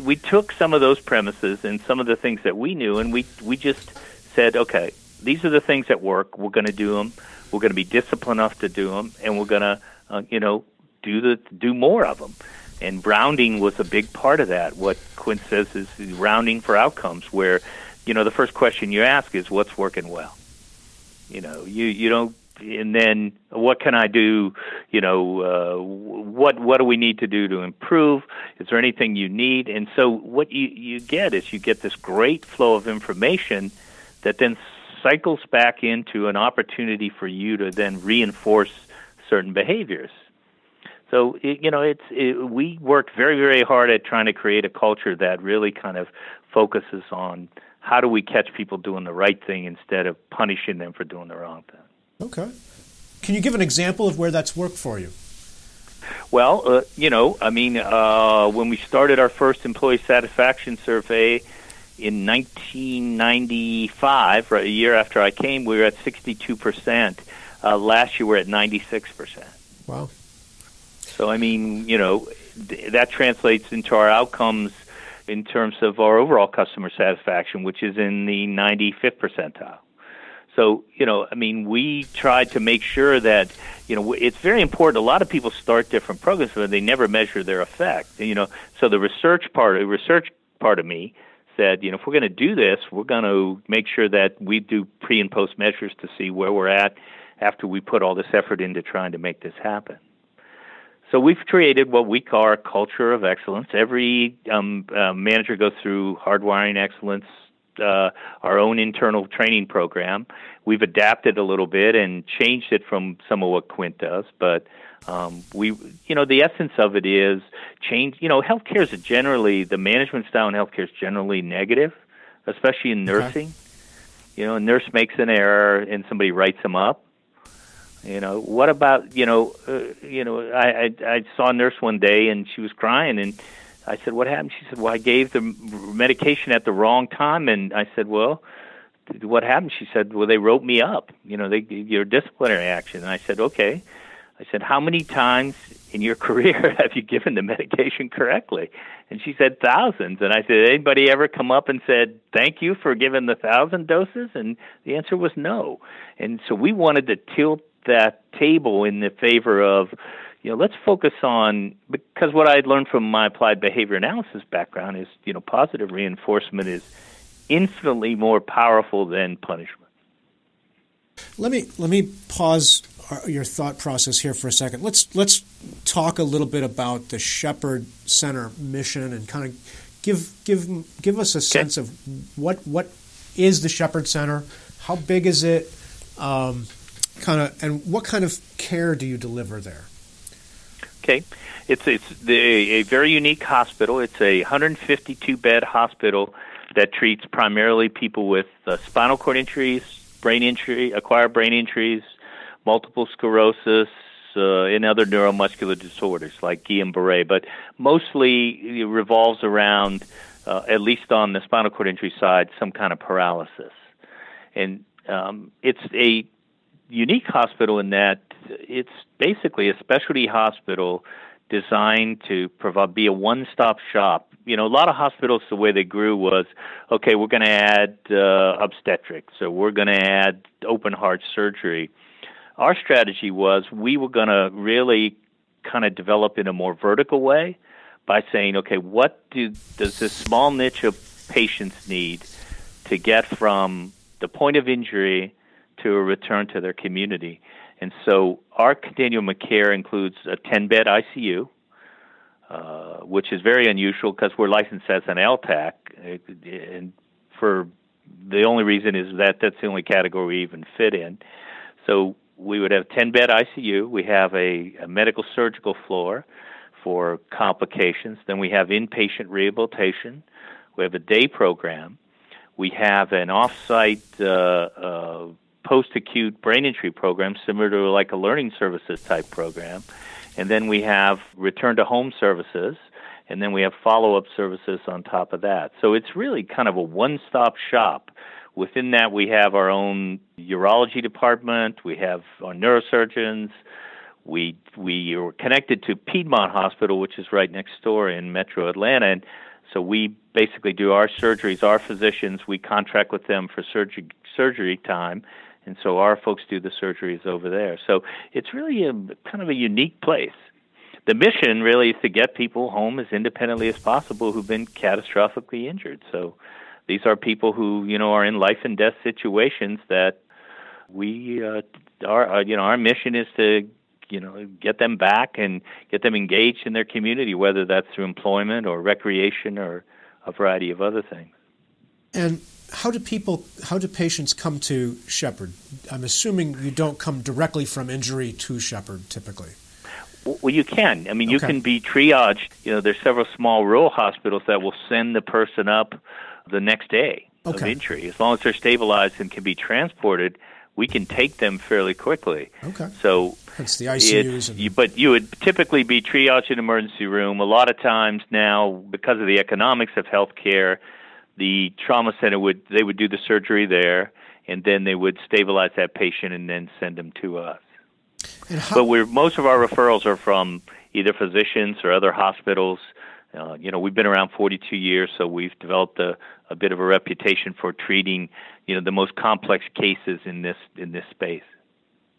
we took some of those premises and some of the things that we knew, and we we just said, okay, these are the things that work. We're going to do them. We're going to be disciplined enough to do them, and we're going to, uh, you know, do the do more of them. And rounding was a big part of that. What Quint says is rounding for outcomes, where you know, the first question you ask is what's working well. You know, you you don't, and then what can I do? You know, uh, what what do we need to do to improve? Is there anything you need? And so what you you get is you get this great flow of information that then cycles back into an opportunity for you to then reinforce certain behaviors. So it, you know, it's it, we work very very hard at trying to create a culture that really kind of focuses on how do we catch people doing the right thing instead of punishing them for doing the wrong thing. Okay. Can you give an example of where that's worked for you? Well, uh, you know, I mean, uh, when we started our first employee satisfaction survey in 1995, right, a year after I came, we were at 62 percent. Uh, last year, we're at 96 percent. Wow. So, I mean, you know, th- that translates into our outcomes in terms of our overall customer satisfaction, which is in the 95th percentile. So, you know, I mean, we tried to make sure that, you know, it's very important. A lot of people start different programs, but they never measure their effect. You know, so the research part, the research part of me said, you know, if we're going to do this, we're going to make sure that we do pre and post measures to see where we're at after we put all this effort into trying to make this happen. So we've created what we call our culture of excellence. Every um, uh, manager goes through hardwiring excellence, uh, our own internal training program. We've adapted a little bit and changed it from some of what Quint does, but um, we, you know, the essence of it is change. You know, healthcare is generally the management style in healthcare is generally negative, especially in nursing. Okay. You know, a nurse makes an error and somebody writes them up you know, what about you know, uh, you know, I, I I saw a nurse one day and she was crying and I said, "What happened?" She said, "Well, I gave the medication at the wrong time." And I said, "Well, what happened?" She said, "Well, they wrote me up. You know, they your disciplinary action." And I said, "Okay." I said, "How many times in your career have you given the medication correctly?" And she said, thousands. And I said, anybody ever come up and said, thank you for giving the thousand doses? And the answer was no. And so we wanted to tilt that table in the favor of you know let's focus on because what I learned from my applied behavior analysis background is you know positive reinforcement is infinitely more powerful than punishment. Let me let me pause your thought process here for a second. Let's let's talk a little bit about the Shepherd Center mission and kind of give give give us a okay. sense of what what is the Shepherd Center, how big is it, um, kind of, and what kind of care do you deliver there? Okay, it's it's the, a very unique hospital. It's a 152 bed hospital that treats primarily people with uh, spinal cord injuries, brain injury, acquired brain injuries, multiple sclerosis, uh, and other neuromuscular disorders like Guillain-Barré, but mostly it revolves around, uh, at least on the spinal cord injury side, some kind of paralysis. And um, it's a unique hospital in that it's basically a specialty hospital designed to provide be a one-stop shop. You know, a lot of hospitals the way they grew was, okay, we're going to add uh, obstetrics, so we're going to add open heart surgery. Our strategy was we were going to really kind of develop in a more vertical way by saying, okay, what do does this small niche of patients need to get from the point of injury to a return to their community. And so our continuum of care includes a 10 bed ICU, uh, which is very unusual because we're licensed as an LTAC. And for the only reason is that that's the only category we even fit in. So we would have 10 bed ICU. We have a, a medical surgical floor for complications. Then we have inpatient rehabilitation. We have a day program. We have an off-site uh, uh, post-acute brain injury program, similar to like a learning services type program. And then we have return to home services, and then we have follow-up services on top of that. So it's really kind of a one-stop shop. Within that, we have our own urology department. We have our neurosurgeons. We we are connected to Piedmont Hospital, which is right next door in Metro Atlanta, and so we basically do our surgeries. Our physicians we contract with them for surgery surgery time, and so our folks do the surgeries over there. So it's really a kind of a unique place. The mission really is to get people home as independently as possible who've been catastrophically injured. So these are people who you know are in life and death situations that we uh, our uh, you know our mission is to you know get them back and get them engaged in their community, whether that's through employment or recreation or a variety of other things. And how do people, how do patients come to Shepherd? I'm assuming you don't come directly from injury to Shepherd typically. Well, you can. I mean, you can be triaged. You know, there's several small rural hospitals that will send the person up the next day okay. of injury. As long as they're stabilized and can be transported, we can take them fairly quickly. Okay. So it's the ICUs. And... You, but you would typically be triaged in emergency room. A lot of times now, because of the economics of healthcare, the trauma center would they would do the surgery there, and then they would stabilize that patient and then send them to us. How... but we're most of our referrals are from either physicians or other hospitals. Uh, you know, we've been around 42 years, so we've developed a, a bit of a reputation for treating, you know, the most complex cases in this in this space.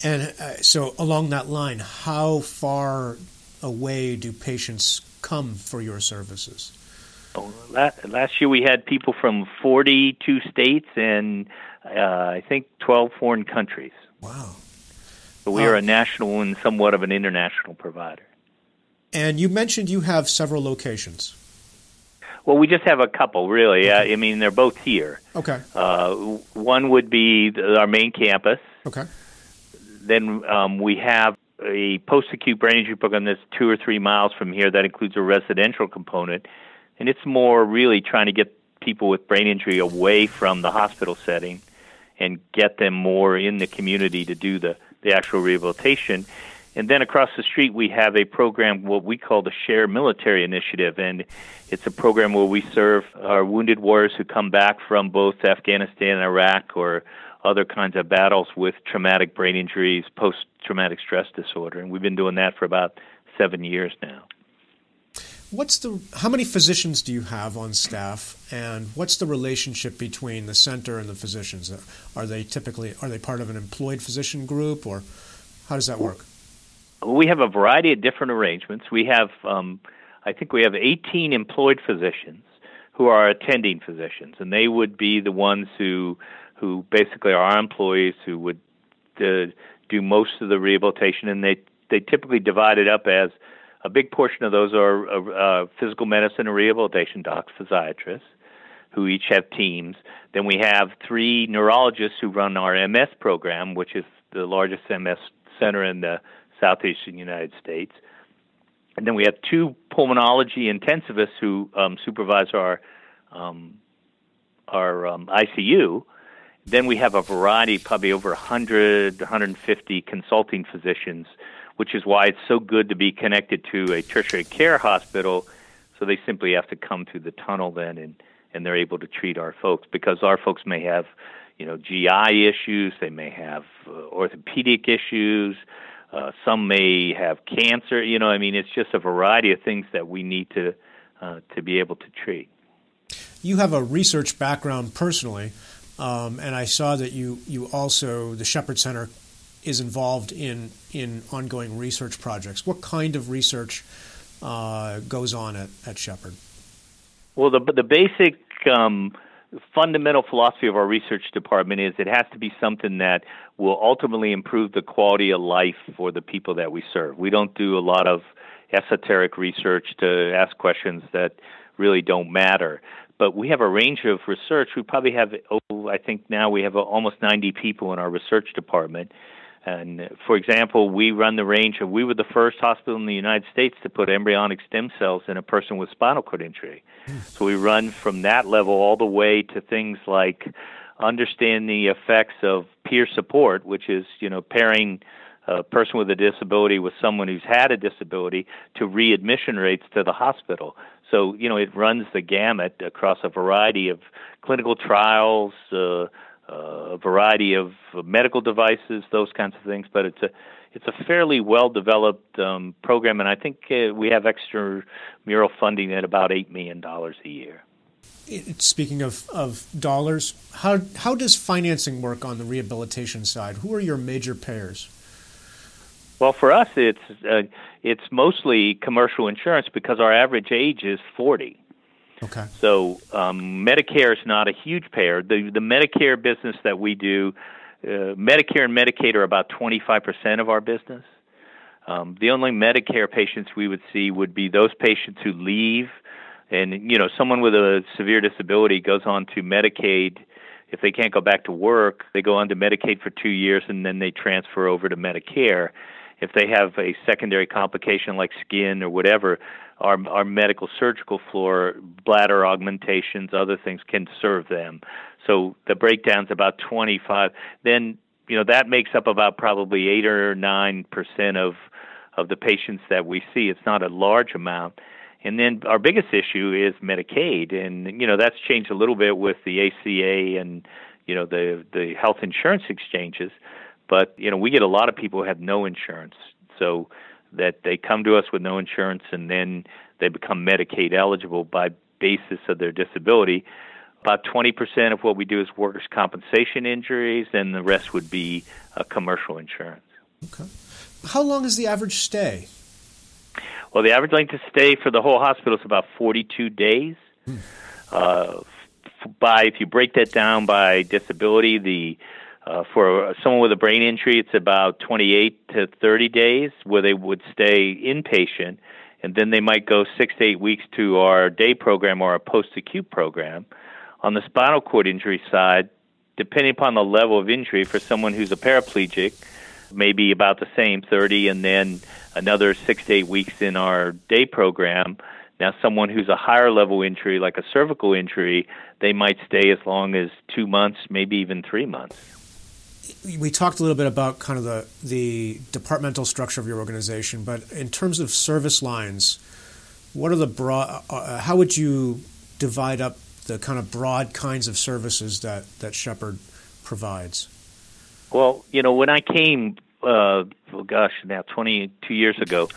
And uh, so, along that line, how far away do patients come for your services? Last, year we had people from 42 states and uh, I think 12 foreign countries. Wow. So we are a national and somewhat of an international provider. And you mentioned you have several locations. Well, we just have a couple, really. Okay. Uh, I mean, they're both here. Okay. Uh, one would be our main campus. Okay. Then um, we have a post-acute brain injury program that's two or three miles from here. That includes a residential component, and it's more really trying to get people with brain injury away from the hospital setting and get them more in the community to do the, the actual rehabilitation. And then across the street, we have a program, what we call the Share Military Initiative. And it's a program where we serve our wounded warriors who come back from both Afghanistan and Iraq or other kinds of battles with traumatic brain injuries, post traumatic stress disorder. And we've been doing that for about seven years now. What's the how many physicians do you have on staff, and what's the relationship between the center and the physicians? Are they typically are they part of an employed physician group, or how does that work? We have a variety of different arrangements. We have, um, I think, we have 18 employed physicians who are attending physicians, and they would be the ones who, who basically are our employees who would uh, do most of the rehabilitation, and they they typically divide it up as a big portion of those are uh, physical medicine and rehabilitation docs, physiatrists, who each have teams. Then we have three neurologists who run our MS program, which is the largest MS center in the southeastern United States. And then we have two pulmonology intensivists who um, supervise our um, our um, ICU. Then we have a variety, probably over 100, 150 consulting physicians, which is why it's so good to be connected to a tertiary care hospital. So they simply have to come through the tunnel then, and and they're able to treat our folks because our folks may have, you know, GI issues, they may have uh, orthopedic issues, uh, some may have cancer. You know, I mean, it's just a variety of things that we need to uh, to be able to treat. You have a research background personally, um, and I saw that you you also the Shepherd Center is involved in in ongoing research projects. What kind of research uh, goes on at, at Shepherd? Well, the the basic um, fundamental philosophy of our research department is it has to be something that will ultimately improve the quality of life for the people that we serve. We don't do a lot of esoteric research to ask questions that really don't matter. But we have a range of research. We probably have, oh, I think now we have almost 90 people in our research department and for example, we run the range of we were the first hospital in the United States to put embryonic stem cells in a person with spinal cord injury. So we run from that level all the way to things like understand the effects of peer support, which is, you know, pairing a person with a disability with someone who's had a disability to readmission rates to the hospital. So, you know, it runs the gamut across a variety of clinical trials, uh, a variety of medical devices, those kinds of things. But it's a it's a fairly well developed um, program, and I think uh, we have extramural funding at about eight million dollars a year. Speaking of, of dollars, how how does financing work on the rehabilitation side? Who are your major payers? Well, for us, it's uh, it's mostly commercial insurance because our average age is forty. Okay. So um, Medicare is not a huge payer. The the Medicare business that we do, uh, Medicare and Medicaid are about 25% of our business. Um, the only Medicare patients we would see would be those patients who leave, and you know, someone with a severe disability goes on to Medicaid. If they can't go back to work, they go on to Medicaid for two years, and then they transfer over to Medicare. If they have a secondary complication like skin or whatever, our our medical surgical floor, bladder augmentations, other things can serve them. So the breakdown's about 25. Then you know that makes up about probably eight or nine percent of of the patients that we see. It's not a large amount. And then our biggest issue is Medicaid, and you know that's changed a little bit with the ACA and you know the the health insurance exchanges. But you know we get a lot of people who have no insurance, so that they come to us with no insurance and then they become Medicaid eligible by basis of their disability. About 20% of what we do is workers' compensation injuries, and the rest would be uh, commercial insurance. Okay. How long is the average stay? Well, the average length of stay for the whole hospital is about 42 days. Hmm. Uh, by if you break that down by disability, the uh, for someone with a brain injury, it's about 28 to 30 days where they would stay inpatient, and then they might go six to eight weeks to our day program or our post-acute program. On the spinal cord injury side, depending upon the level of injury, for someone who's a paraplegic, maybe about the same 30, and then another six to eight weeks in our day program. Now, someone who's a higher level injury, like a cervical injury, they might stay as long as two months, maybe even three months we talked a little bit about kind of the the departmental structure of your organization, but in terms of service lines, what are the broad? Uh, uh, how would you divide up the kind of broad kinds of services that that Shepherd provides? Well, you know, when I came, uh, oh gosh, now 22 years ago,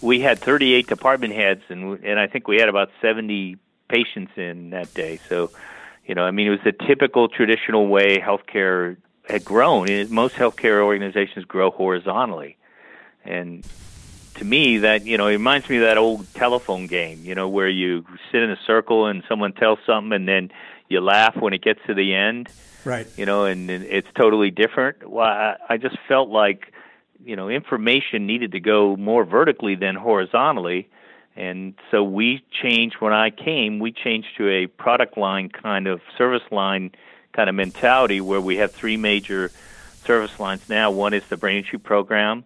we had 38 department heads, and and I think we had about 70 patients in that day. So, you know, I mean, it was the typical traditional way healthcare had grown. Most healthcare organizations grow horizontally, and to me, that you know, it reminds me of that old telephone game. You know, where you sit in a circle and someone tells something, and then you laugh when it gets to the end. Right. You know, and, and it's totally different. Well, I, I just felt like you know information needed to go more vertically than horizontally. And so we changed when I came, we changed to a product line kind of service line kind of mentality where we have three major service lines now. One is the brain injury program,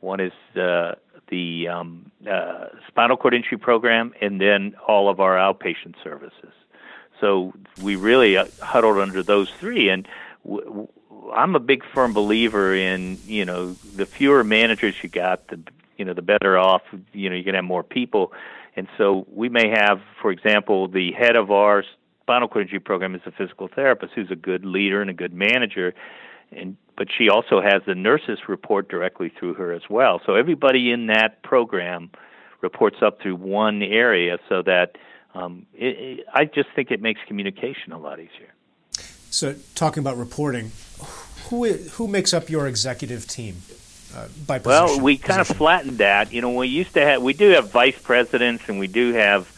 one is uh, the um, uh, spinal cord injury program, and then all of our outpatient services. So we really uh, huddled under those three, and w- w- I'm a big firm believer in you know the fewer managers you got, the you know the better off you know you can have more people, and so we may have, for example, the head of our spinal cord injury program is a physical therapist who's a good leader and a good manager and but she also has the nurses report directly through her as well so everybody in that program reports up through one area so that um, it, it, I just think it makes communication a lot easier. So, talking about reporting, who who makes up your executive team? Uh, by position, well, we kind of flattened that. You know, we used to have we do have vice presidents and we do have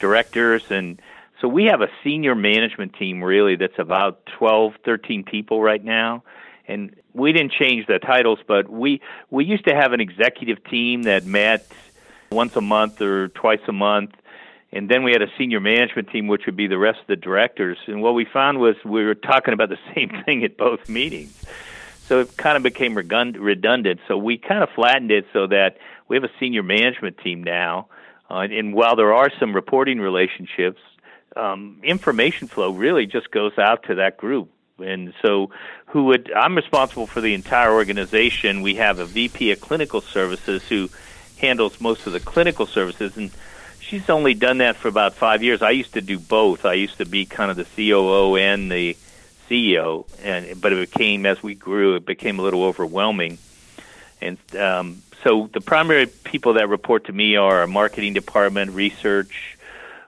directors and so we have a senior management team really that's about 12, 13 people right now. And we didn't change the titles, but we we used to have an executive team that met once a month or twice a month. And then we had a senior management team, which would be the rest of the directors. And what we found was we were talking about the same thing at both meetings. So it kind of became redundant. So we kind of flattened it so that we have a senior management team now. Uh, and while there are some reporting relationships, um, information flow really just goes out to that group. And so, who would I'm responsible for the entire organization. We have a VP of clinical services who handles most of the clinical services, and she's only done that for about five years. I used to do both. I used to be kind of the COO and the CEO, and but it became as we grew, it became a little overwhelming. And um, so, the primary people that report to me are our marketing department, research,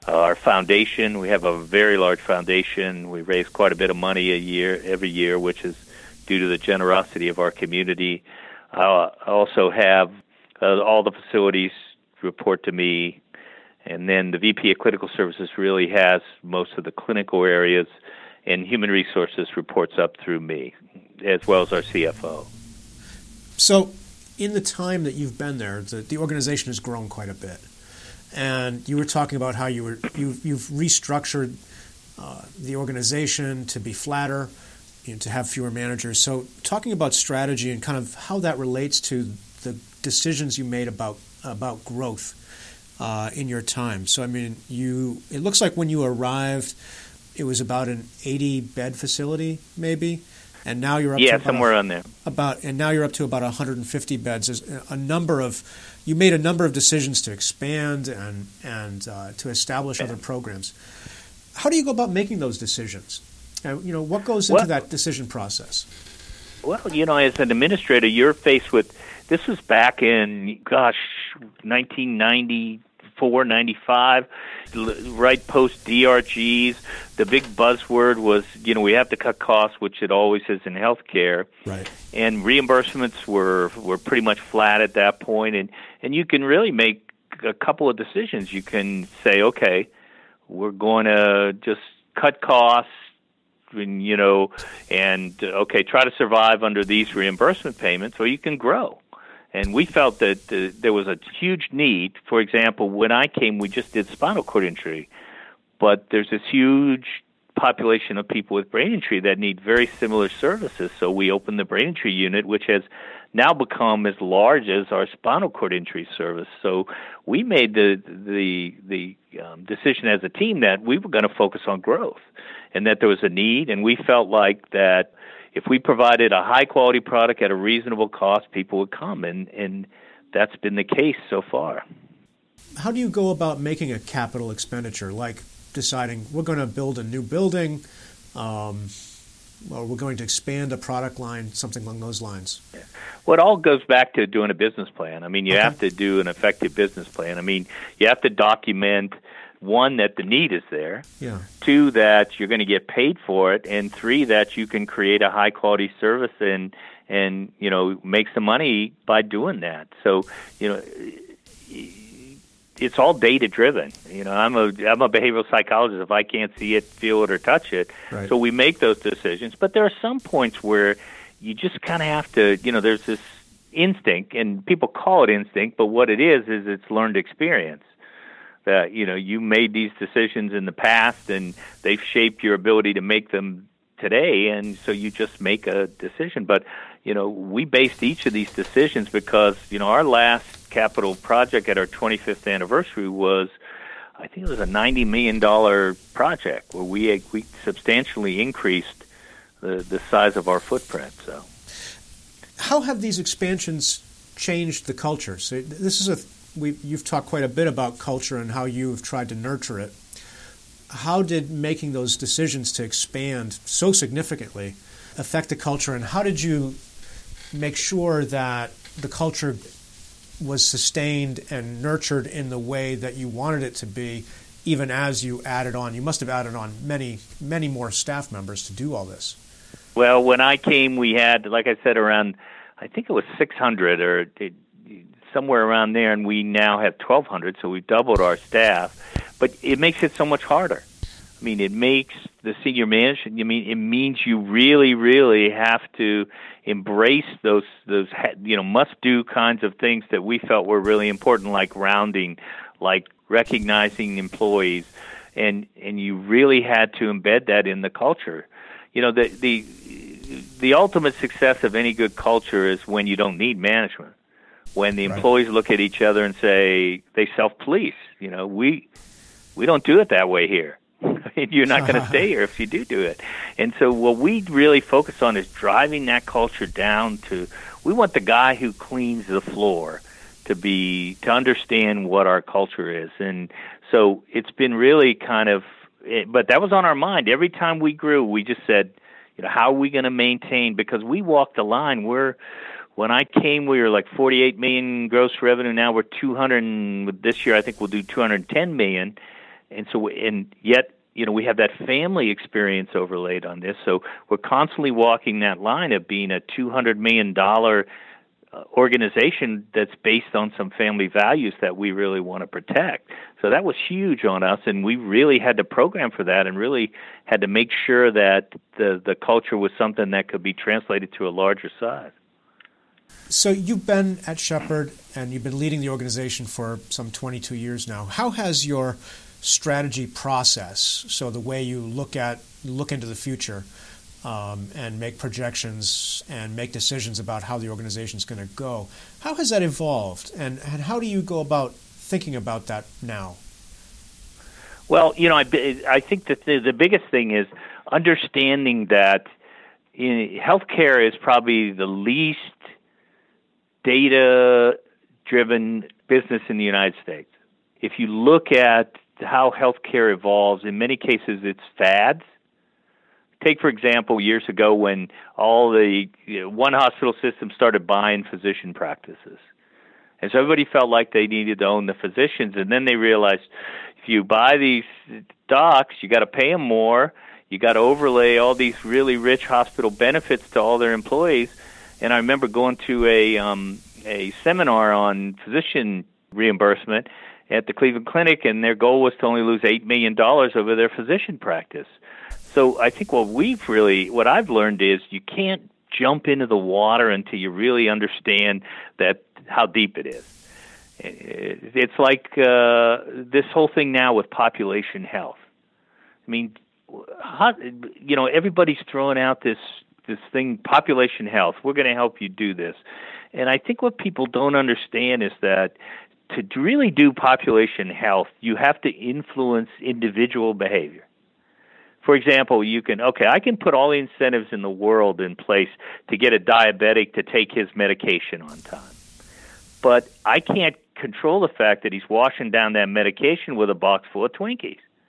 uh, our foundation, we have a very large foundation. We raise quite a bit of money a year, every year, which is due to the generosity of our community. I also have uh, all the facilities report to me, and then the VP of Clinical Services really has most of the clinical areas, and Human Resources reports up through me, as well as our CFO. So, in the time that you've been there, the, the organization has grown quite a bit and you were talking about how you were you, you've restructured uh, the organization to be flatter, you know, to have fewer managers. So, talking about strategy and kind of how that relates to the decisions you made about about growth uh, in your time. So I mean, you it looks like when you arrived, it was about an 80 bed facility, maybe, and now you're up yeah to somewhere a, on there about and now you're up to about 150 beds. There's a number of you made a number of decisions to expand and and uh, to establish other programs. How do you go about making those decisions? Uh, you know, what goes into well, that decision process? Well, you know, as an administrator, you're faced with this was back in gosh, 1994, 95, right post DRGs. The big buzzword was, you know, we have to cut costs, which it always is in healthcare. Right. And reimbursements were were pretty much flat at that point, and and you can really make a couple of decisions. You can say, okay, we're going to just cut costs and you know and okay try to survive under these reimbursement payments or you can grow. And we felt that uh, there was a huge need. For example when i came we just did spinal cord injury. But there's this huge population of people with brain injury that need very similar services. So we opened the brain injury unit which has now become as large as our spinal cord injury service. So we made the the the um, decision as a team that we were going to focus on growth, and that there was a need, and we felt like that if we provided a high quality product at a reasonable cost, people would come, and and that's been the case so far. How do you go about making a capital expenditure, like deciding we're going to build a new building? Um, or we're going to expand a product line, something along those lines? Well, it all goes back to doing a business plan. I mean, you okay. have to do an effective business plan. I mean, you have to document one that the need is there, yeah. two that you're going to get paid for it, and three that you can create a high quality service and and you know make some money by doing that. So you know it's all data driven. You know, I'm a I'm a behavioral psychologist. If I can't see it, feel it, or touch it, right. so we make those decisions. But there are some points where you just kind of have to. You know, there's this instinct, and people call it instinct, but what it is is it's learned experience. That you know you made these decisions in the past, and they've shaped your ability to make them today, and so you just make a decision. But you know, we based each of these decisions because you know our last capital project at our 25th anniversary was, I think it was a 90 million dollar project where we we substantially increased the the size of our footprint. So, how have these expansions changed the culture? So this is a we you've talked quite a bit about culture and how you've tried to nurture it. How did making those decisions to expand so significantly affect the culture, and how did you make sure that the culture was sustained and nurtured in the way that you wanted it to be, even as you added on. You must have added on many, many more staff members to do all this. Well, when I came, we had, like I said, around, I think it was 600 or somewhere around there, and we now have 1,200, so we've doubled our staff. But it makes it so much harder. I mean, it makes the senior management. I mean, it means you really, really have to embrace those those you know must do kinds of things that we felt were really important, like rounding, like recognizing employees, and and you really had to embed that in the culture. You know, the the the ultimate success of any good culture is when you don't need management. When the employees right. look at each other and say they self police. You know, we we don't do it that way here You're not going to uh-huh. stay here if you do do it. And so, what we really focus on is driving that culture down to. We want the guy who cleans the floor to be to understand what our culture is, and so it's been really kind of. But that was on our mind every time we grew. We just said, you know, how are we going to maintain? Because we walked the line. We're when I came, we were like 48 million gross revenue. Now we're 200. And This year, I think we'll do 210 million and so and yet you know we have that family experience overlaid on this so we're constantly walking that line of being a 200 million dollar uh, organization that's based on some family values that we really want to protect. So that was huge on us, and we really had to program for that, and really had to make sure that the the culture was something that could be translated to a larger size. So you've been at Shepherd, and you've been leading the organization for some 22 years now. How has your strategy process, so the way you look at look into the future, um, and make projections and make decisions about how the organization is going to go. How has that evolved, and, and how do you go about thinking about that now? Well, you know, I, I think that the, the biggest thing is understanding that in, healthcare is probably the least data driven business in the United States. If you look at how healthcare evolves, in many cases it's fads. Take, for example, years ago when all the you know, one hospital system started buying physician practices. And so everybody felt like they needed to own the physicians. And then they realized if you buy these docs, you got to pay them more. You got to overlay all these really rich hospital benefits to all their employees. And I remember going to a um, a seminar on physician reimbursement at the Cleveland Clinic, and their goal was to only lose eight million dollars over their physician practice. So I think what we've really, what I've learned is you can't jump into the water until you really understand that how deep it is. It's like uh, this whole thing now with population health. I mean, how, you know, everybody's throwing out this this thing, population health. We're going to help you do this, and I think what people don't understand is that to really do population health, you have to influence individual behavior. For example, you can, okay, I can put all the incentives in the world in place to get a diabetic to take his medication on time. But I can't control the fact that he's washing down that medication with a box full of Twinkies.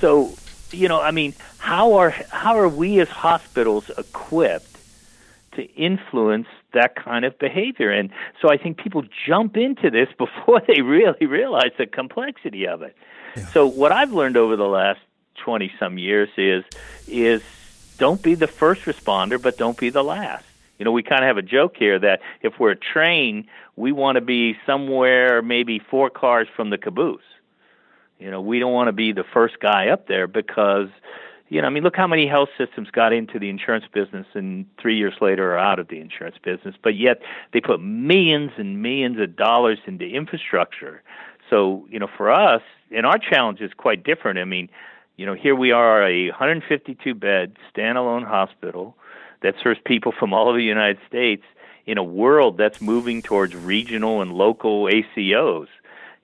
so, you know, I mean, how are how are we as hospitals equipped to influence that kind of behavior? And so I think people jump into this before they really realize the complexity of it. Yeah. So what I've learned over the last 20 some years is is don't be the first responder but don't be the last you know we kind of have a joke here that if we're a train we want to be somewhere maybe four cars from the caboose you know we don't want to be the first guy up there because you know i mean look how many health systems got into the insurance business and 3 years later are out of the insurance business but yet they put millions and millions of dollars into infrastructure so you know for us and our challenge is quite different i mean you know, here we are, a 152 bed standalone hospital that serves people from all over the United States in a world that's moving towards regional and local ACOs.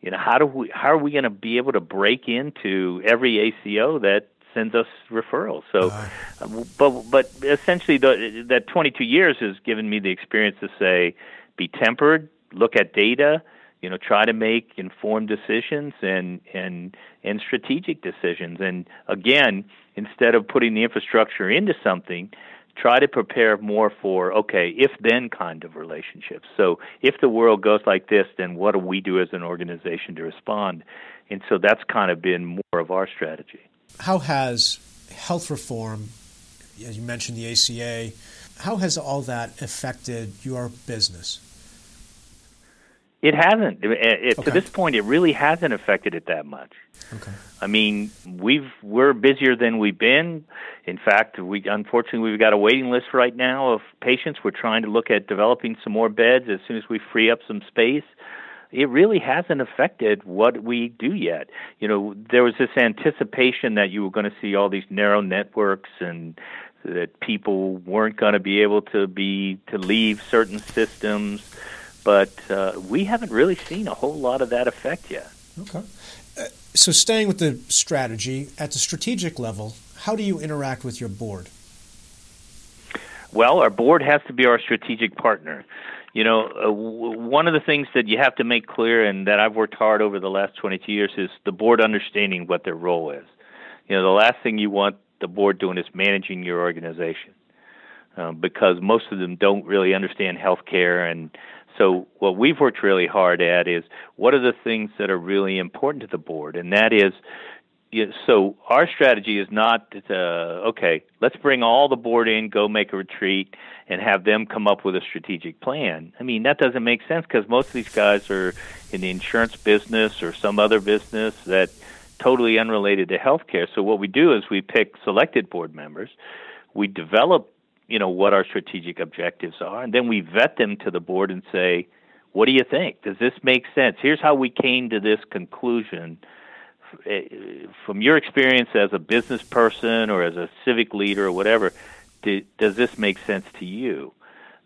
You know, how do we how are we going to be able to break into every ACO that sends us referrals? So, uh, but but essentially, the, that 22 years has given me the experience to say, be tempered, look at data, you know try to make informed decisions and and and strategic decisions. And again instead of putting the infrastructure into something try to prepare more for okay if then kind of relationships. So if the world goes like this then what do we do as an organization to respond? And so that's kind of been more of our strategy how has health reform as you mentioned the ACA how has all that affected your business it hasn't. It, okay. To this point, it really hasn't affected it that much. Okay. I mean, we've we're busier than we've been. In fact, we unfortunately we've got a waiting list right now of patients. We're trying to look at developing some more beds as soon as we free up some space. It really hasn't affected what we do yet. You know, there was this anticipation that you were going to see all these narrow networks and that people weren't going to be able to be to leave certain systems but uh, we haven't really seen a whole lot of that effect yet. Okay. Uh, so, staying with the strategy, at the strategic level, how do you interact with your board? Well, our board has to be our strategic partner. You know, uh, w- one of the things that you have to make clear and that I've worked hard over the last 22 years is the board understanding what their role is. You know, the last thing you want the board doing is managing your organization. Um, because most of them don't really understand healthcare and so what we've worked really hard at is what are the things that are really important to the board, and that is. So our strategy is not to, okay. Let's bring all the board in, go make a retreat, and have them come up with a strategic plan. I mean that doesn't make sense because most of these guys are in the insurance business or some other business that totally unrelated to healthcare. So what we do is we pick selected board members, we develop you know what our strategic objectives are, and then we vet them to the board and say, "What do you think? Does this make sense? Here's how we came to this conclusion." From your experience as a business person or as a civic leader or whatever, does this make sense to you?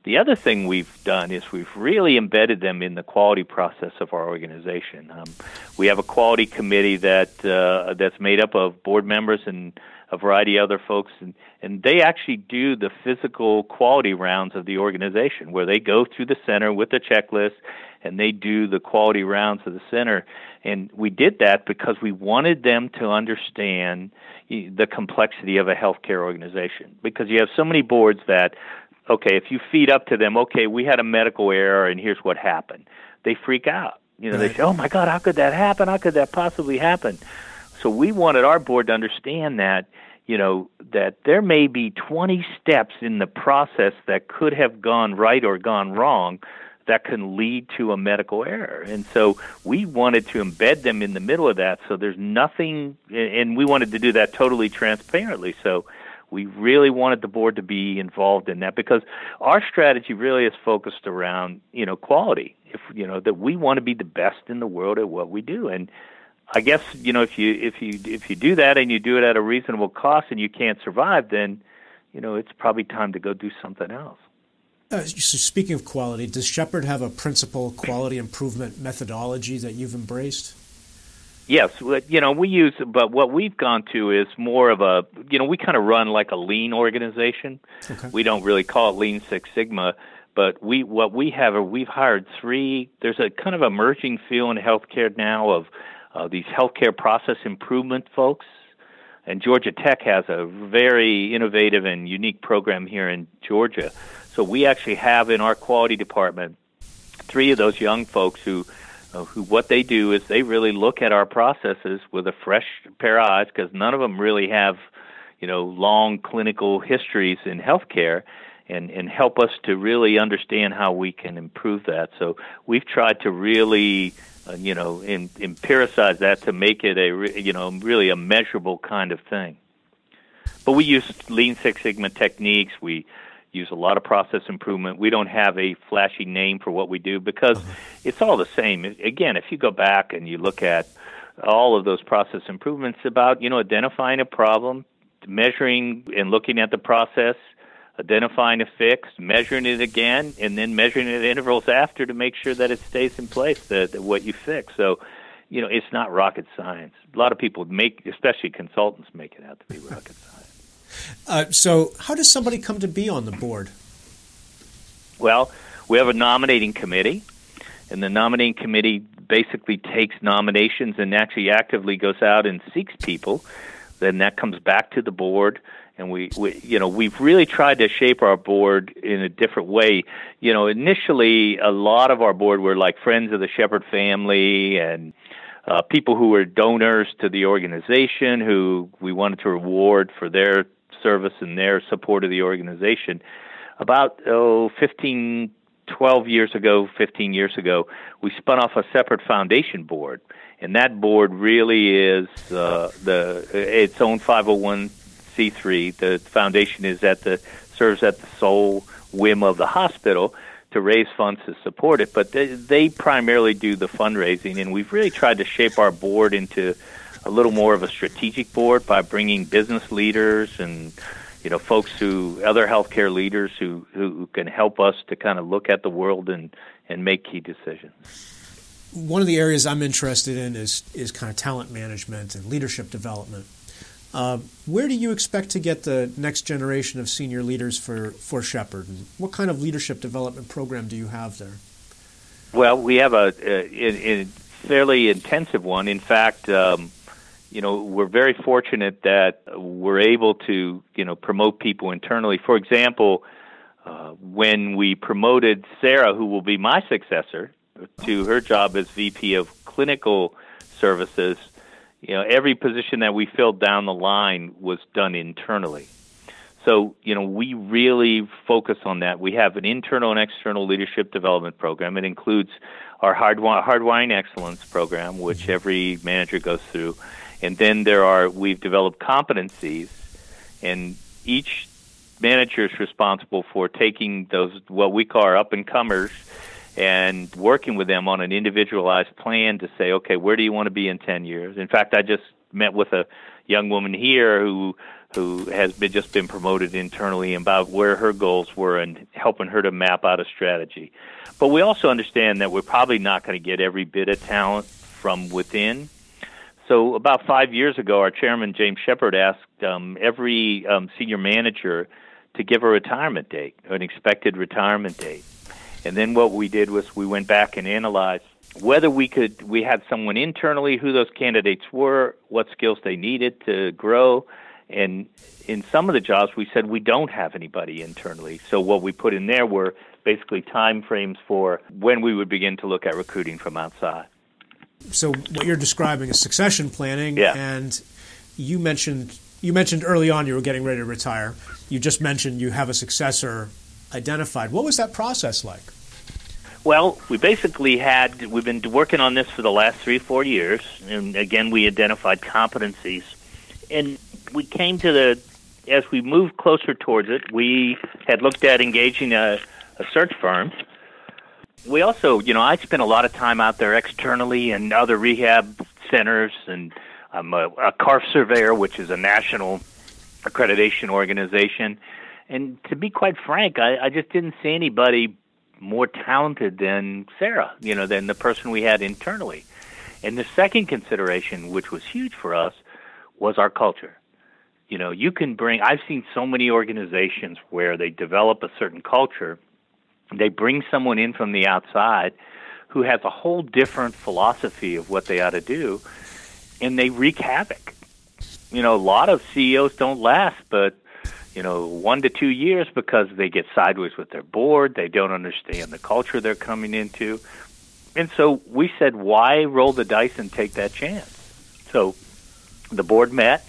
The other thing we've done is we've really embedded them in the quality process of our organization. Um, we have a quality committee that uh, that's made up of board members and a variety of other folks, and, and they actually do the physical quality rounds of the organization, where they go through the center with a checklist and they do the quality rounds of the center. And we did that because we wanted them to understand the complexity of a healthcare organization. Because you have so many boards that okay, if you feed up to them, okay, we had a medical error and here's what happened, they freak out. You know, right. they say, oh my God, how could that happen? How could that possibly happen? So we wanted our board to understand that, you know, that there may be 20 steps in the process that could have gone right or gone wrong that can lead to a medical error. And so we wanted to embed them in the middle of that so there's nothing, and we wanted to do that totally transparently. So we really wanted the board to be involved in that because our strategy really is focused around, you know, quality. If you know that we want to be the best in the world at what we do and I guess, you know, if you if you if you do that and you do it at a reasonable cost and you can't survive, then, you know, it's probably time to go do something else. Uh, so speaking of quality, does Shepherd have a principal quality improvement methodology that you've embraced? Yes, you know we use, but what we've gone to is more of a, you know, we kind of run like a lean organization. Okay. We don't really call it Lean Six Sigma, but we what we have are we've hired three. There's a kind of emerging field in healthcare now of uh, these healthcare process improvement folks, and Georgia Tech has a very innovative and unique program here in Georgia. So we actually have in our quality department three of those young folks who uh, who what they do is they really look at our processes with a fresh pair of eyes because none of them really have you know long clinical histories in healthcare and and help us to really understand how we can improve that so we've tried to really uh, you know in, empiricize that to make it a you know really a measurable kind of thing but we use lean six sigma techniques we use a lot of process improvement. We don't have a flashy name for what we do because uh-huh. it's all the same. Again, if you go back and you look at all of those process improvements about, you know, identifying a problem, measuring and looking at the process, identifying a fix, measuring it again, and then measuring it at intervals after to make sure that it stays in place, that, that what you fix. So, you know, it's not rocket science. A lot of people make, especially consultants, make it out to be rocket science. Uh, so, how does somebody come to be on the board? Well, we have a nominating committee, and the nominating committee basically takes nominations and actually actively goes out and seeks people. Then that comes back to the board, and we, we, you know, we've really tried to shape our board in a different way. You know, initially, a lot of our board were like friends of the Shepherd family and uh, people who were donors to the organization who we wanted to reward for their service and their support of the organization. About oh, 15, 12 years ago, 15 years ago, we spun off a separate foundation board, and that board really is uh, the its own 501c3. The foundation is at the serves at the sole whim of the hospital to raise funds to support it, but they, they primarily do the fundraising, and we've really tried to shape our board into a little more of a strategic board by bringing business leaders and you know folks who other healthcare leaders who who can help us to kind of look at the world and and make key decisions. One of the areas I'm interested in is is kind of talent management and leadership development. Uh, where do you expect to get the next generation of senior leaders for for Shepherd? And what kind of leadership development program do you have there? Well, we have a, a, a fairly intensive one. In fact, um, you know, we're very fortunate that we're able to, you know, promote people internally. For example, uh, when we promoted Sarah, who will be my successor, to her job as VP of Clinical Services, you know, every position that we filled down the line was done internally. So, you know, we really focus on that. We have an internal and external leadership development program. It includes our hardwiring excellence program, which mm-hmm. every manager goes through and then there are we've developed competencies, and each manager is responsible for taking those what we call our up and comers and working with them on an individualized plan to say, okay, where do you want to be in 10 years? In fact, I just met with a young woman here who who has been just been promoted internally about where her goals were and helping her to map out a strategy. But we also understand that we're probably not going to get every bit of talent from within. So about five years ago, our chairman James Shepherd asked um, every um, senior manager to give a retirement date, an expected retirement date. And then what we did was we went back and analyzed whether we could we had someone internally who those candidates were, what skills they needed to grow, and in some of the jobs we said we don't have anybody internally. So what we put in there were basically time frames for when we would begin to look at recruiting from outside. So what you're describing is succession planning yeah. and you mentioned you mentioned early on you were getting ready to retire. You just mentioned you have a successor identified. What was that process like? Well, we basically had we've been working on this for the last three four years, and again we identified competencies, and we came to the as we moved closer towards it, we had looked at engaging a, a search firm. We also, you know, I spent a lot of time out there externally and other rehab centers, and I'm a, a CARF surveyor, which is a national accreditation organization. And to be quite frank, I, I just didn't see anybody more talented than Sarah, you know, than the person we had internally. And the second consideration, which was huge for us, was our culture. You know, you can bring, I've seen so many organizations where they develop a certain culture, they bring someone in from the outside who has a whole different philosophy of what they ought to do, and they wreak havoc. You know, a lot of CEOs don't last, but you know, one to two years because they get sideways with their board, they don't understand the culture they're coming into. And so we said, why roll the dice and take that chance? So the board met.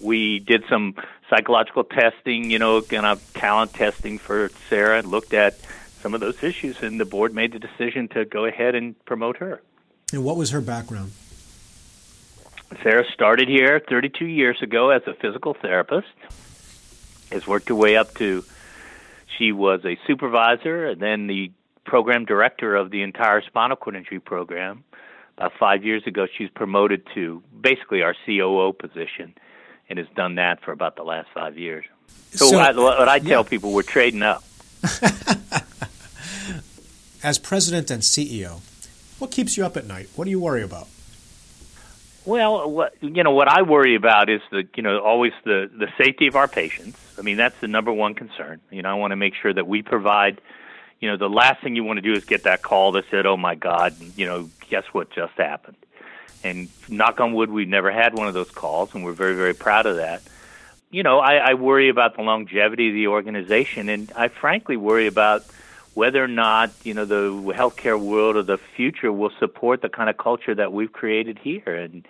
We did some psychological testing, you know, kind of talent testing for Sarah, and looked at some of those issues, and the board made the decision to go ahead and promote her. And what was her background? Sarah started here 32 years ago as a physical therapist has worked her way up to she was a supervisor and then the program director of the entire spinal cord injury program. About five years ago, she's promoted to basically our COO position and has done that for about the last five years. So, so I, what I tell yeah. people, we're trading up. As president and CEO, what keeps you up at night? What do you worry about? Well, what you know, what I worry about is the you know always the the safety of our patients. I mean, that's the number one concern. You know, I want to make sure that we provide. You know, the last thing you want to do is get that call that said, "Oh my God, you know, guess what just happened." And knock on wood, we've never had one of those calls, and we're very very proud of that. You know, I, I worry about the longevity of the organization, and I frankly worry about whether or not you know the healthcare world of the future will support the kind of culture that we've created here. And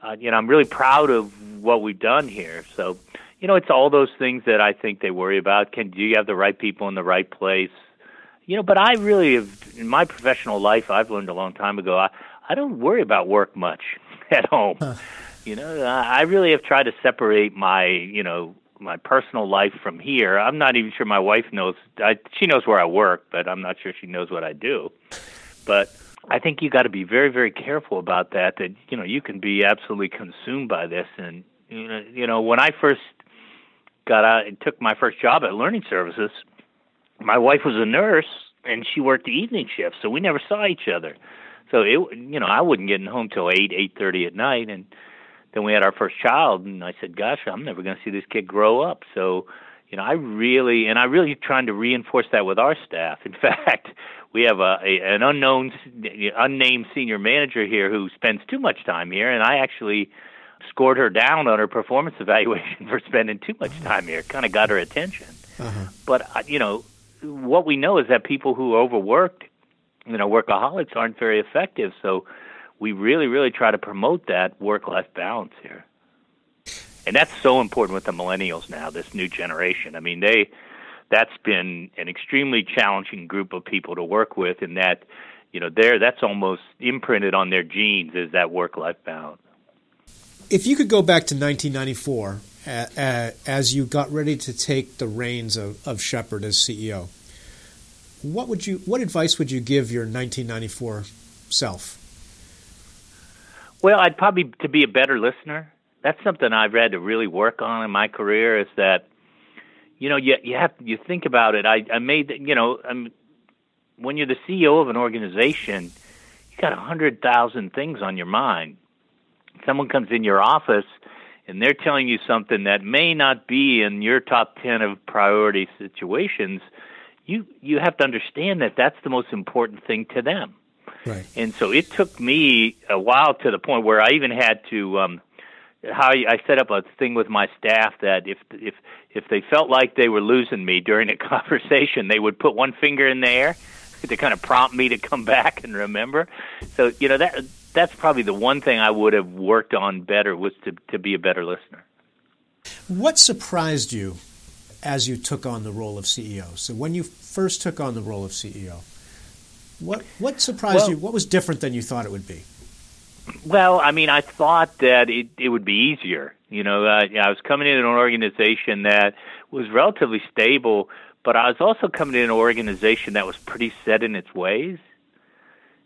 uh, you know, I'm really proud of what we've done here. So, you know, it's all those things that I think they worry about. Can do you have the right people in the right place? You know, but I really have in my professional life. I've learned a long time ago. I I don't worry about work much at home. Huh. You know, I really have tried to separate my you know my personal life from here. I'm not even sure my wife knows. I, she knows where I work, but I'm not sure she knows what I do. But I think you got to be very, very careful about that. That you know you can be absolutely consumed by this, and you know, you know when I first got out and took my first job at Learning Services, my wife was a nurse and she worked the evening shift, so we never saw each other. So it, you know, I wasn't getting home till eight, eight thirty at night, and then we had our first child, and I said, "Gosh, I'm never going to see this kid grow up." So, you know, I really and I really trying to reinforce that with our staff. In fact, we have a, a an unknown, unnamed senior manager here who spends too much time here, and I actually scored her down on her performance evaluation for spending too much time here. Kind of got her attention. Uh-huh. But you know, what we know is that people who are overworked, you know, workaholics aren't very effective. So we really, really try to promote that work life balance here. And that's so important with the millennials now, this new generation. I mean, they that's been an extremely challenging group of people to work with and that you know there that's almost imprinted on their genes is that work life balance if you could go back to 1994 uh, as you got ready to take the reins of, of Shepherd as CEO what would you what advice would you give your 1994 self well, I'd probably to be a better listener. that's something I've had to really work on in my career. Is that you know you you have you think about it. I I made you know I'm when you're the CEO of an organization, you got a hundred thousand things on your mind. Someone comes in your office and they're telling you something that may not be in your top 10 of priority situations, you you have to understand that that's the most important thing to them. Right. And so it took me a while to the point where I even had to um how I set up a thing with my staff that if if if they felt like they were losing me during a conversation, they would put one finger in the air to kind of prompt me to come back and remember. So you know that that's probably the one thing I would have worked on better was to, to be a better listener. What surprised you as you took on the role of CEO? So when you first took on the role of CEO, what what surprised well, you? What was different than you thought it would be? Well, I mean, I thought that it it would be easier. You know, uh, I was coming in an organization that was relatively stable, but I was also coming in an organization that was pretty set in its ways.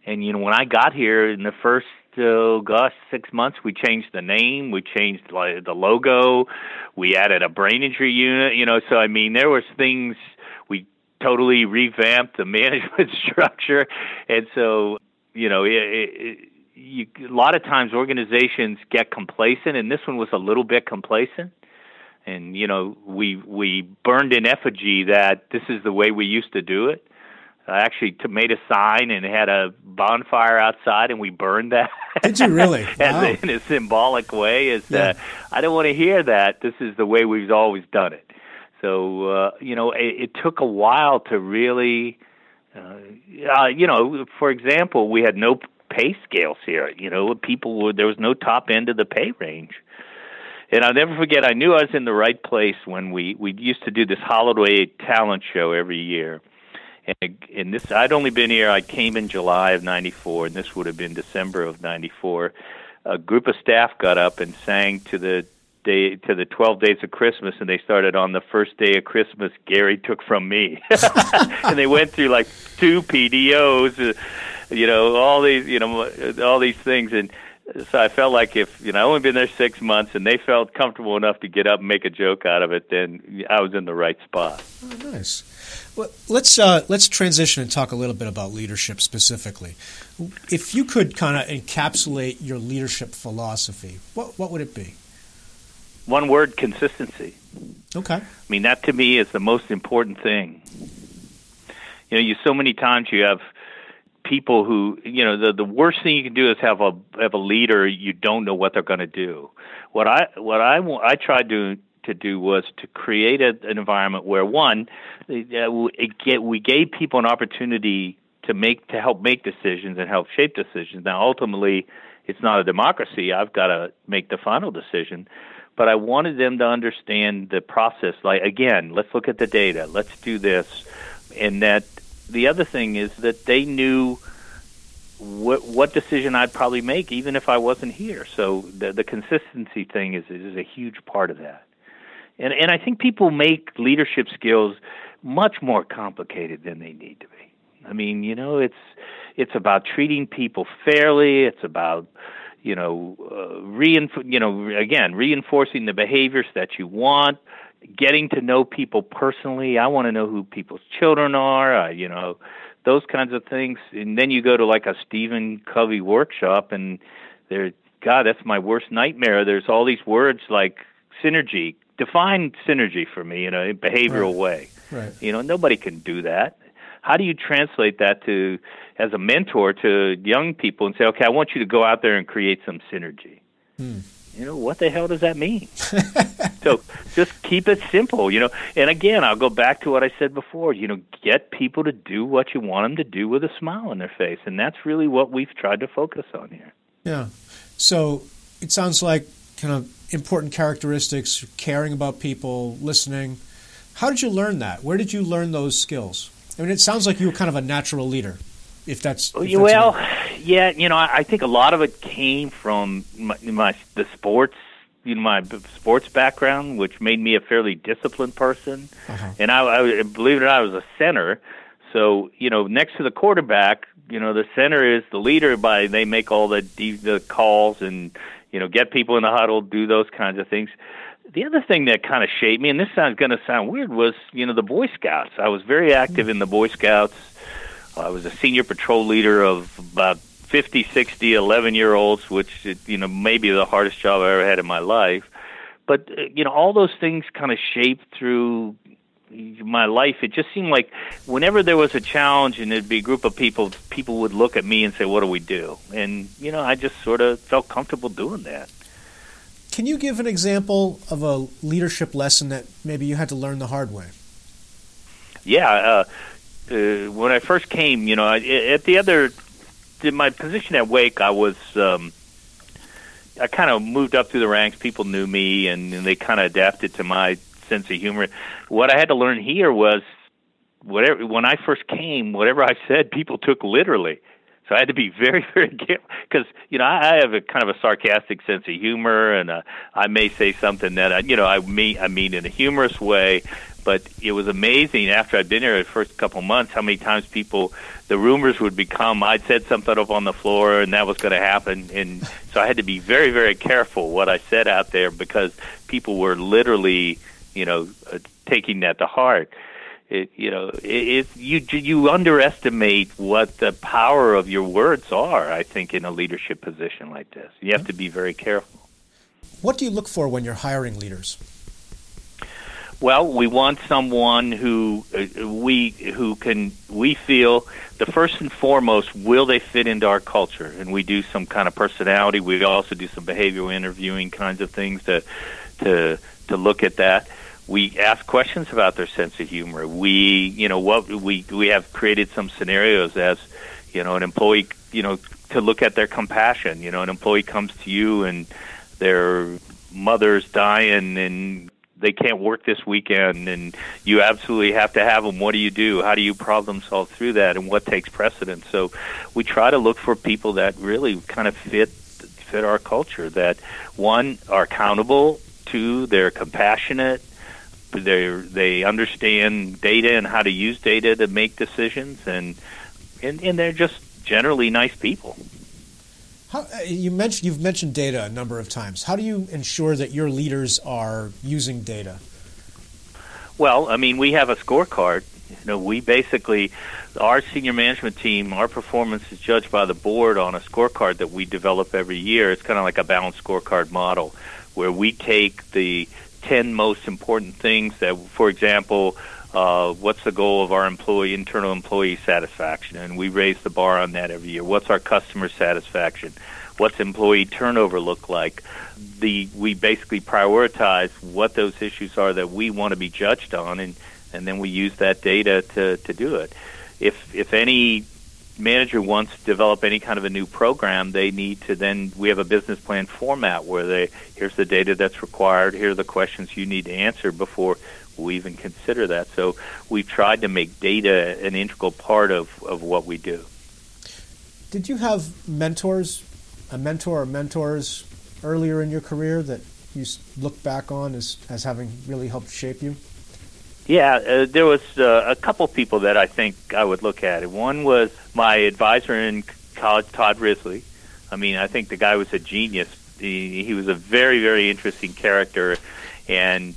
And you know, when I got here in the first uh, gosh, six months, we changed the name, we changed the logo, we added a brain injury unit. You know, so I mean, there was things totally revamped the management structure, and so you know, it, it, you, a lot of times organizations get complacent, and this one was a little bit complacent. And you know, we we burned in effigy that this is the way we used to do it I actually t- made a sign and had a bonfire outside, and we burned that. Did you really? wow. a, in a symbolic way, is yeah. that I don't want to hear that. This is the way we've always done it. So uh, you know, it, it took a while to really, uh, uh, you know, for example, we had no pay scales here. You know, people were there was no top end of the pay range. And I'll never forget. I knew I was in the right place when we we used to do this holiday talent show every year, and, and this, I'd only been here. I came in July of '94, and this would have been December of '94. A group of staff got up and sang to the day to the 12 days of Christmas and they started on the first day of Christmas Gary took from me and they went through like two PDOs uh, you know all these you know all these things and so I felt like if you know I only been there six months and they felt comfortable enough to get up and make a joke out of it, then I was in the right spot. Oh, nice. Well, let's uh, let's transition and talk a little bit about leadership specifically. If you could kind of encapsulate your leadership philosophy, what what would it be? One word: consistency. Okay. I mean that to me is the most important thing. You know, you so many times you have people who you know the the worst thing you can do is have a have a leader you don't know what they're going to do. What I what I I tried to to do was to create a, an environment where one uh, it get, we gave people an opportunity to make to help make decisions and help shape decisions. Now ultimately it's not a democracy. I've got to make the final decision. But I wanted them to understand the process. Like again, let's look at the data. Let's do this, and that the other thing is that they knew what what decision I'd probably make, even if I wasn't here. So the the consistency thing is is a huge part of that. And and I think people make leadership skills much more complicated than they need to be. I mean, you know, it's it's about treating people fairly. It's about you know, uh, reinf- you know, again, reinforcing the behaviors that you want, getting to know people personally. I want to know who people's children are, uh, you know, those kinds of things. And then you go to like a Stephen Covey workshop, and there, God, that's my worst nightmare. There's all these words like synergy. Define synergy for me in a behavioral right. way. Right. You know, nobody can do that. How do you translate that to as a mentor to young people and say, okay, I want you to go out there and create some synergy? Hmm. You know what the hell does that mean? So just keep it simple you know. And again i'll go back to what i said before you know get people to do what you want them to do with a smile on their face and that's really what we've tried to focus on here. Yeah. So it sounds like kind of important characteristics caring about people listening. How did you learn that? Where did you learn those skills? I mean it sounds like you were kind of a natural leader if that's if well yeah you know I, I think a lot of it came from my, my the sports you know my sports background which made me a fairly disciplined person uh-huh. and I, I believe it or not I was a center so you know next to the quarterback you know the center is the leader by they make all the the calls and you know, get people in the huddle, do those kinds of things. The other thing that kind of shaped me, and this sounds going to sound weird, was you know the Boy Scouts. I was very active in the Boy Scouts. I was a senior patrol leader of about 50, 60, 11 year olds, which you know maybe the hardest job I ever had in my life. But uh, you know all those things kind of shaped through my life, it just seemed like whenever there was a challenge and there'd be a group of people, people would look at me and say, "What do we do?" And you know, I just sort of felt comfortable doing that. Can you give an example of a leadership lesson that maybe you had to learn the hard way? Yeah, uh, uh, when I first came, you know, I, at the other, in my position at Wake, I was. Um, I kind of moved up through the ranks. People knew me, and, and they kind of adapted to my sense of humor. What I had to learn here was whatever when I first came, whatever I said, people took literally. So I had to be very, very careful because you know I, have a kind of a sarcastic sense of humor, and uh, I may say something that I, you know I mean I mean in a humorous way. But it was amazing after I'd been here the first couple months how many times people the rumors would become I'd said something up on the floor and that was going to happen, and so I had to be very, very careful what I said out there because people were literally you know, uh, taking that to heart. It, you know, it, it, you you underestimate what the power of your words are. I think in a leadership position like this, you have to be very careful. What do you look for when you're hiring leaders? Well, we want someone who uh, we who can we feel the first and foremost will they fit into our culture, and we do some kind of personality. We also do some behavioral interviewing kinds of things to to to look at that we ask questions about their sense of humor. We, you know, what we we have created some scenarios as, you know, an employee, you know, to look at their compassion. You know, an employee comes to you and their mother's dying and they can't work this weekend and you absolutely have to have them what do you do? How do you problem solve through that? And what takes precedence? So we try to look for people that really kind of fit fit our culture that one are accountable two they're compassionate they they understand data and how to use data to make decisions, and and, and they're just generally nice people. How, uh, you mentioned you've mentioned data a number of times. How do you ensure that your leaders are using data? Well, I mean, we have a scorecard. You know, we basically our senior management team, our performance is judged by the board on a scorecard that we develop every year. It's kind of like a balanced scorecard model where we take the 10 most important things that, for example, uh, what's the goal of our employee internal employee satisfaction? And we raise the bar on that every year. What's our customer satisfaction? What's employee turnover look like? The we basically prioritize what those issues are that we want to be judged on and and then we use that data to to do it. If if any manager wants to develop any kind of a new program, they need to then we have a business plan format where they here's the data that's required, here are the questions you need to answer before we even consider that. So we've tried to make data an integral part of, of what we do. Did you have mentors, a mentor or mentors earlier in your career that you look back on as, as having really helped shape you? Yeah, uh, there was uh, a couple people that I think I would look at. One was my advisor in college, Todd Risley. I mean, I think the guy was a genius. He, he was a very, very interesting character, and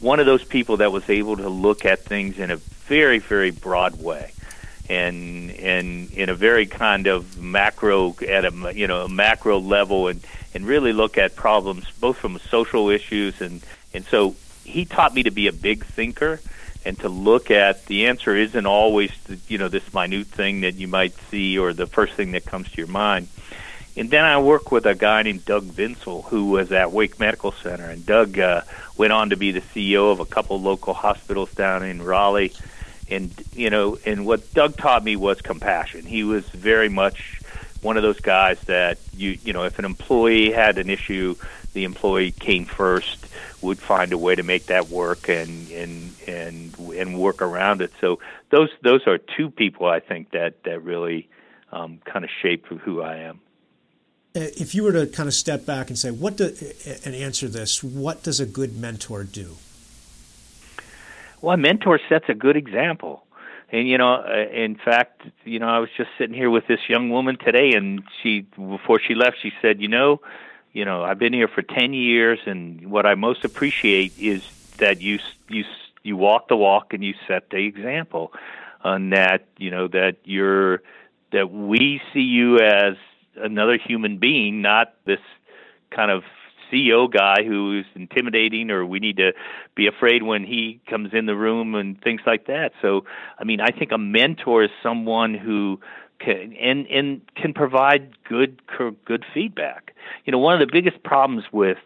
one of those people that was able to look at things in a very, very broad way, and and in a very kind of macro at a you know a macro level, and and really look at problems both from social issues and and so he taught me to be a big thinker and to look at the answer isn't always the, you know this minute thing that you might see or the first thing that comes to your mind. And then I work with a guy named Doug Vinsel who was at Wake Medical Center, and Doug uh, went on to be the CEO of a couple local hospitals down in Raleigh. And you know, and what Doug taught me was compassion. He was very much one of those guys that you you know, if an employee had an issue, the employee came first would find a way to make that work and and and and work around it. So those those are two people I think that that really um, kind of shape who I am. If you were to kind of step back and say, what do, and answer this, what does a good mentor do? Well, a mentor sets a good example. And you know, uh, in fact, you know, I was just sitting here with this young woman today, and she, before she left, she said, "You know, you know, I've been here for 10 years and what I most appreciate is that you you you walk the walk and you set the example and that, you know, that you're that we see you as another human being, not this kind of CEO guy who is intimidating or we need to be afraid when he comes in the room and things like that. So, I mean, I think a mentor is someone who can and and can provide good good feedback. You know, one of the biggest problems with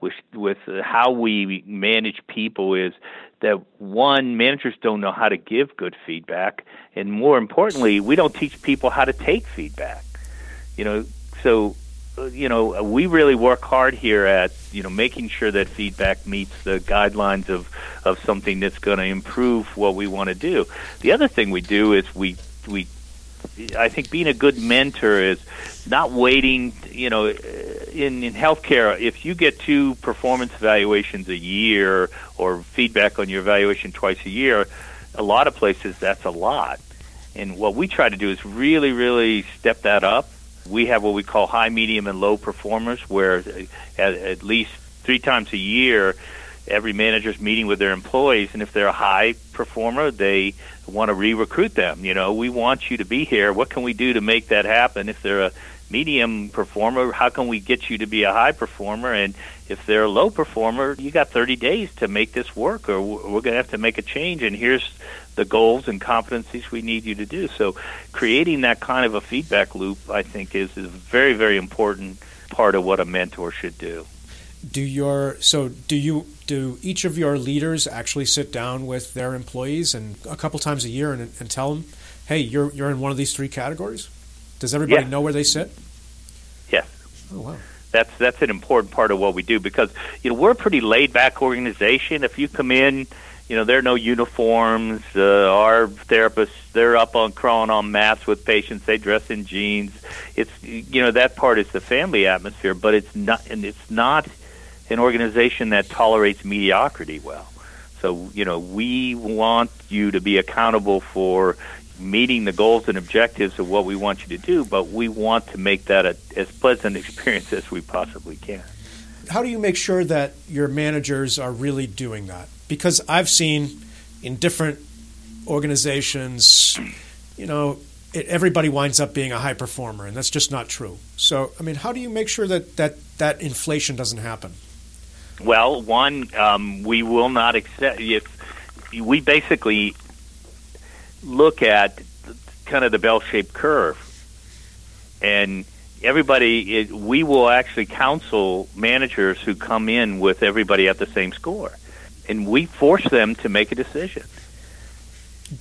with with how we manage people is that one managers don't know how to give good feedback and more importantly we don't teach people how to take feedback you know so uh, you know, uh, we really work hard here at you know making sure that feedback meets the guidelines of of something that's going to improve what we want to do. The other thing we do is we we I think being a good mentor is not waiting. You know, uh, in in healthcare, if you get two performance evaluations a year or feedback on your evaluation twice a year, a lot of places that's a lot. And what we try to do is really, really step that up we have what we call high, medium, and low performers, where at, at least three times a year, every manager's meeting with their employees, and if they're a high performer, they want to re-recruit them. You know, we want you to be here. What can we do to make that happen? If they're a medium performer, how can we get you to be a high performer? And if they're a low performer, you got 30 days to make this work, or we're going to have to make a change. And here's the goals and competencies we need you to do. So, creating that kind of a feedback loop, I think, is, is a very, very important part of what a mentor should do. Do your so do you do each of your leaders actually sit down with their employees and a couple times a year and, and tell them, hey, you're you're in one of these three categories? Does everybody yes. know where they sit? Yes. Oh wow that's that's an important part of what we do because you know we're a pretty laid back organization. If you come in you know, there are no uniforms. Uh, our therapists, they're up on crawling on mats with patients. They dress in jeans. It's you know that part is the family atmosphere, but it's not, and it's not an organization that tolerates mediocrity well. So you know, we want you to be accountable for meeting the goals and objectives of what we want you to do, but we want to make that a, as pleasant experience as we possibly can. How do you make sure that your managers are really doing that? Because I've seen in different organizations, you know, it, everybody winds up being a high performer, and that's just not true. So, I mean, how do you make sure that that, that inflation doesn't happen? Well, one, um, we will not accept if we basically look at kind of the bell-shaped curve, and everybody, it, we will actually counsel managers who come in with everybody at the same score and we force them to make a decision.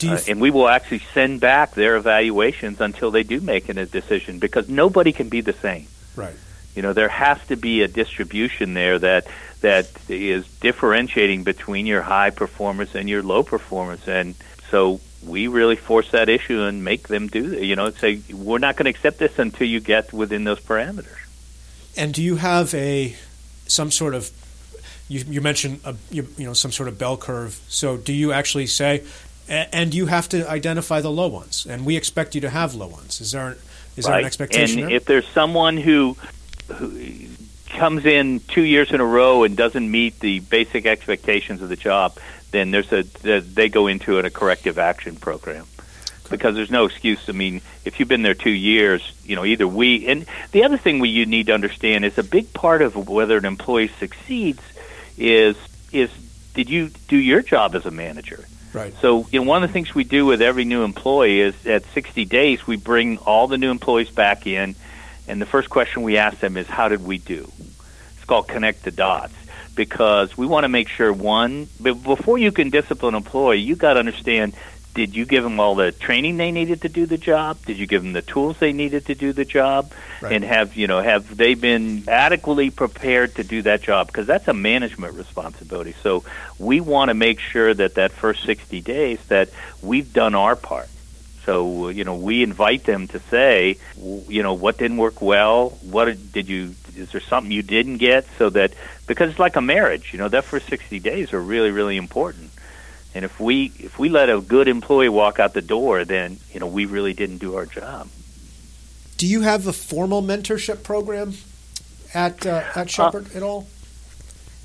Uh, and we will actually send back their evaluations until they do make a decision because nobody can be the same. Right. You know, there has to be a distribution there that that is differentiating between your high performers and your low performers, and so we really force that issue and make them do that. You know, say we're not going to accept this until you get within those parameters. And do you have a some sort of you, you mentioned a, you, you, know some sort of bell curve. So do you actually say, and you have to identify the low ones, and we expect you to have low ones. Is there is right. there an expectation? And there? if there's someone who, who comes in two years in a row and doesn't meet the basic expectations of the job, then there's a they go into a corrective action program because there's no excuse. I mean, if you've been there two years, you know, either we and the other thing we you need to understand is a big part of whether an employee succeeds is is did you do your job as a manager? Right. So, you know, one of the things we do with every new employee is at 60 days we bring all the new employees back in, and the first question we ask them is, "How did we do?" It's called connect the dots because we want to make sure one, before you can discipline an employee, you got to understand did you give them all the training they needed to do the job? Did you give them the tools they needed to do the job? Right. And have you know have they been adequately prepared to do that job? Because that's a management responsibility. So we want to make sure that that first sixty days that we've done our part. So you know we invite them to say, you know, what didn't work well? What did you? Is there something you didn't get? So that because it's like a marriage, you know, that first sixty days are really really important and if we if we let a good employee walk out the door, then you know we really didn't do our job. Do you have a formal mentorship program at uh, at Shepherd uh, at all?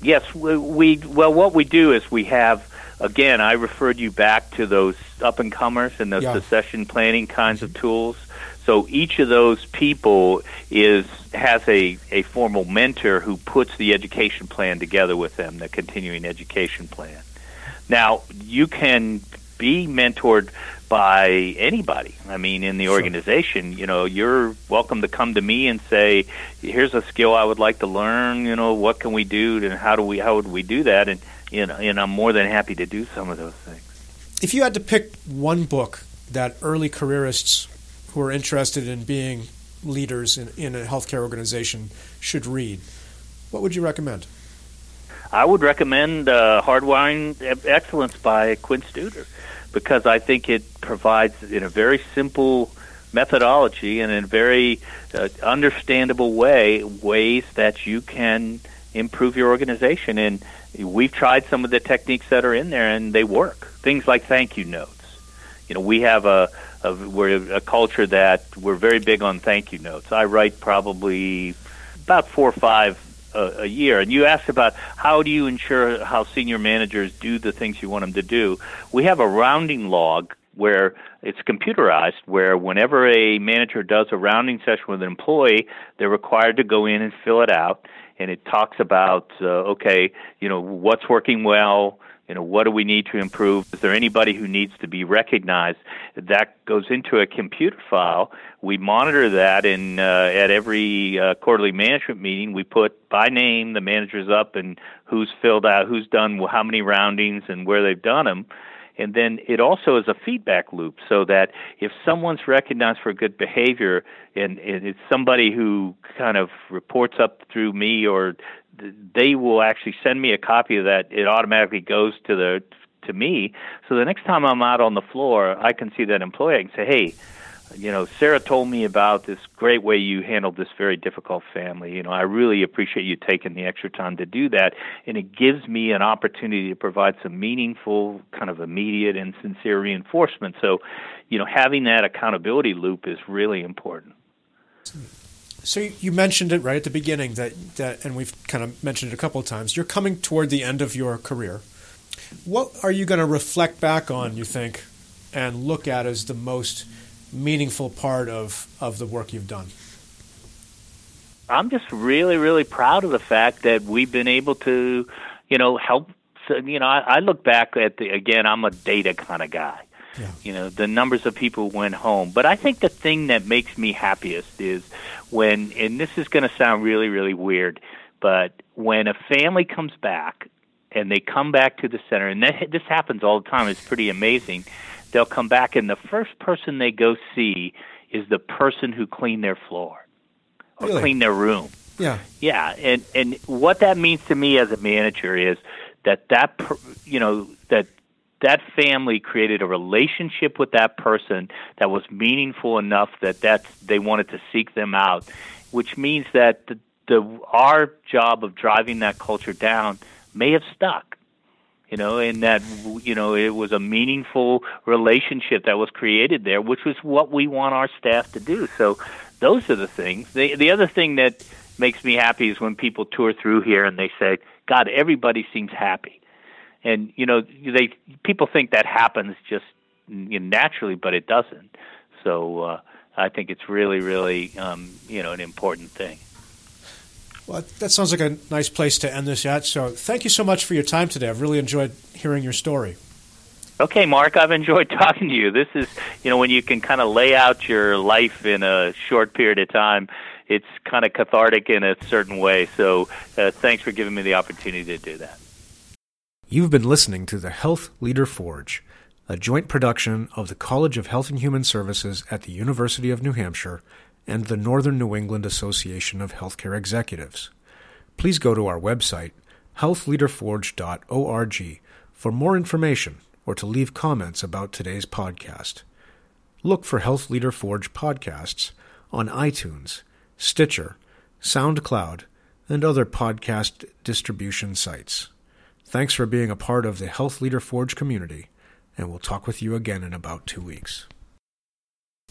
Yes, we, we well what we do is we have again I referred you back to those up and comers and those yeah. succession planning kinds of tools. So each of those people is has a, a formal mentor who puts the education plan together with them, the continuing education plan. Now you can be mentored by anybody. I mean, in the sure. organization, you know, you're welcome to come to me and say, "Here's a skill I would like to learn. You know, what can we do, and how do we how would we do that?" And you know, and I'm more than happy to do some of those things. If you had to pick one book that early careerists who are interested in being leaders in, in a healthcare organization should read, what would you recommend? I would recommend uh, Hardwiring Excellence by Quint Studer because I think it provides in a very simple methodology and in a very uh, understandable way ways that you can improve your organization. And we've tried some of the techniques that are in there, and they work. Things like thank you notes. You know, we have a, a we're a culture that we're very big on thank you notes. I write probably about four or five a, a year. And you asked about how do you ensure how senior managers do the things you want them to do. We have a rounding log where it's computerized, where whenever a manager does a rounding session with an employee, they're required to go in and fill it out. And it talks about, uh, okay, you know, what's working well, you know, what do we need to improve? Is there anybody who needs to be recognized? That goes into a computer file. We monitor that, and uh, at every uh, quarterly management meeting, we put by name the managers up and who's filled out, who's done how many roundings, and where they've done them. And then it also is a feedback loop so that if someone's recognized for good behavior and, and it's somebody who kind of reports up through me or they will actually send me a copy of that. It automatically goes to the to me. So the next time I'm out on the floor, I can see that employee and say, "Hey, you know, Sarah told me about this great way you handled this very difficult family. You know, I really appreciate you taking the extra time to do that, and it gives me an opportunity to provide some meaningful, kind of immediate and sincere reinforcement. So, you know, having that accountability loop is really important. So you mentioned it right at the beginning that, that and we've kind of mentioned it a couple of times. You're coming toward the end of your career. What are you going to reflect back on, you think, and look at as the most meaningful part of, of the work you've done? I'm just really, really proud of the fact that we've been able to, you know, help. You know, I, I look back at the again. I'm a data kind of guy. Yeah. You know, the numbers of people went home. But I think the thing that makes me happiest is when, and this is going to sound really, really weird, but when a family comes back and they come back to the center, and that, this happens all the time, it's pretty amazing. They'll come back, and the first person they go see is the person who cleaned their floor or really? cleaned their room. Yeah, yeah, and and what that means to me as a manager is that that you know that that family created a relationship with that person that was meaningful enough that that they wanted to seek them out, which means that the, the our job of driving that culture down may have stuck you know, and that you know it was a meaningful relationship that was created there, which was what we want our staff to do. So those are the things. The the other thing that makes me happy is when people tour through here and they say, "God, everybody seems happy." and you know they people think that happens just you know, naturally, but it doesn't. So uh, I think it's really, really um, you know an important thing. Well, that sounds like a nice place to end this at. So thank you so much for your time today. I've really enjoyed hearing your story. Okay, Mark, I've enjoyed talking to you. This is, you know, when you can kind of lay out your life in a short period of time, it's kind of cathartic in a certain way. So uh, thanks for giving me the opportunity to do that. You've been listening to the Health Leader Forge, a joint production of the College of Health and Human Services at the University of New Hampshire and the Northern New England Association of Healthcare Executives. Please go to our website, healthleaderforge.org, for more information or to leave comments about today's podcast. Look for Health Leader Forge podcasts on iTunes, Stitcher, SoundCloud, and other podcast distribution sites. Thanks for being a part of the Health Leader Forge community, and we'll talk with you again in about two weeks.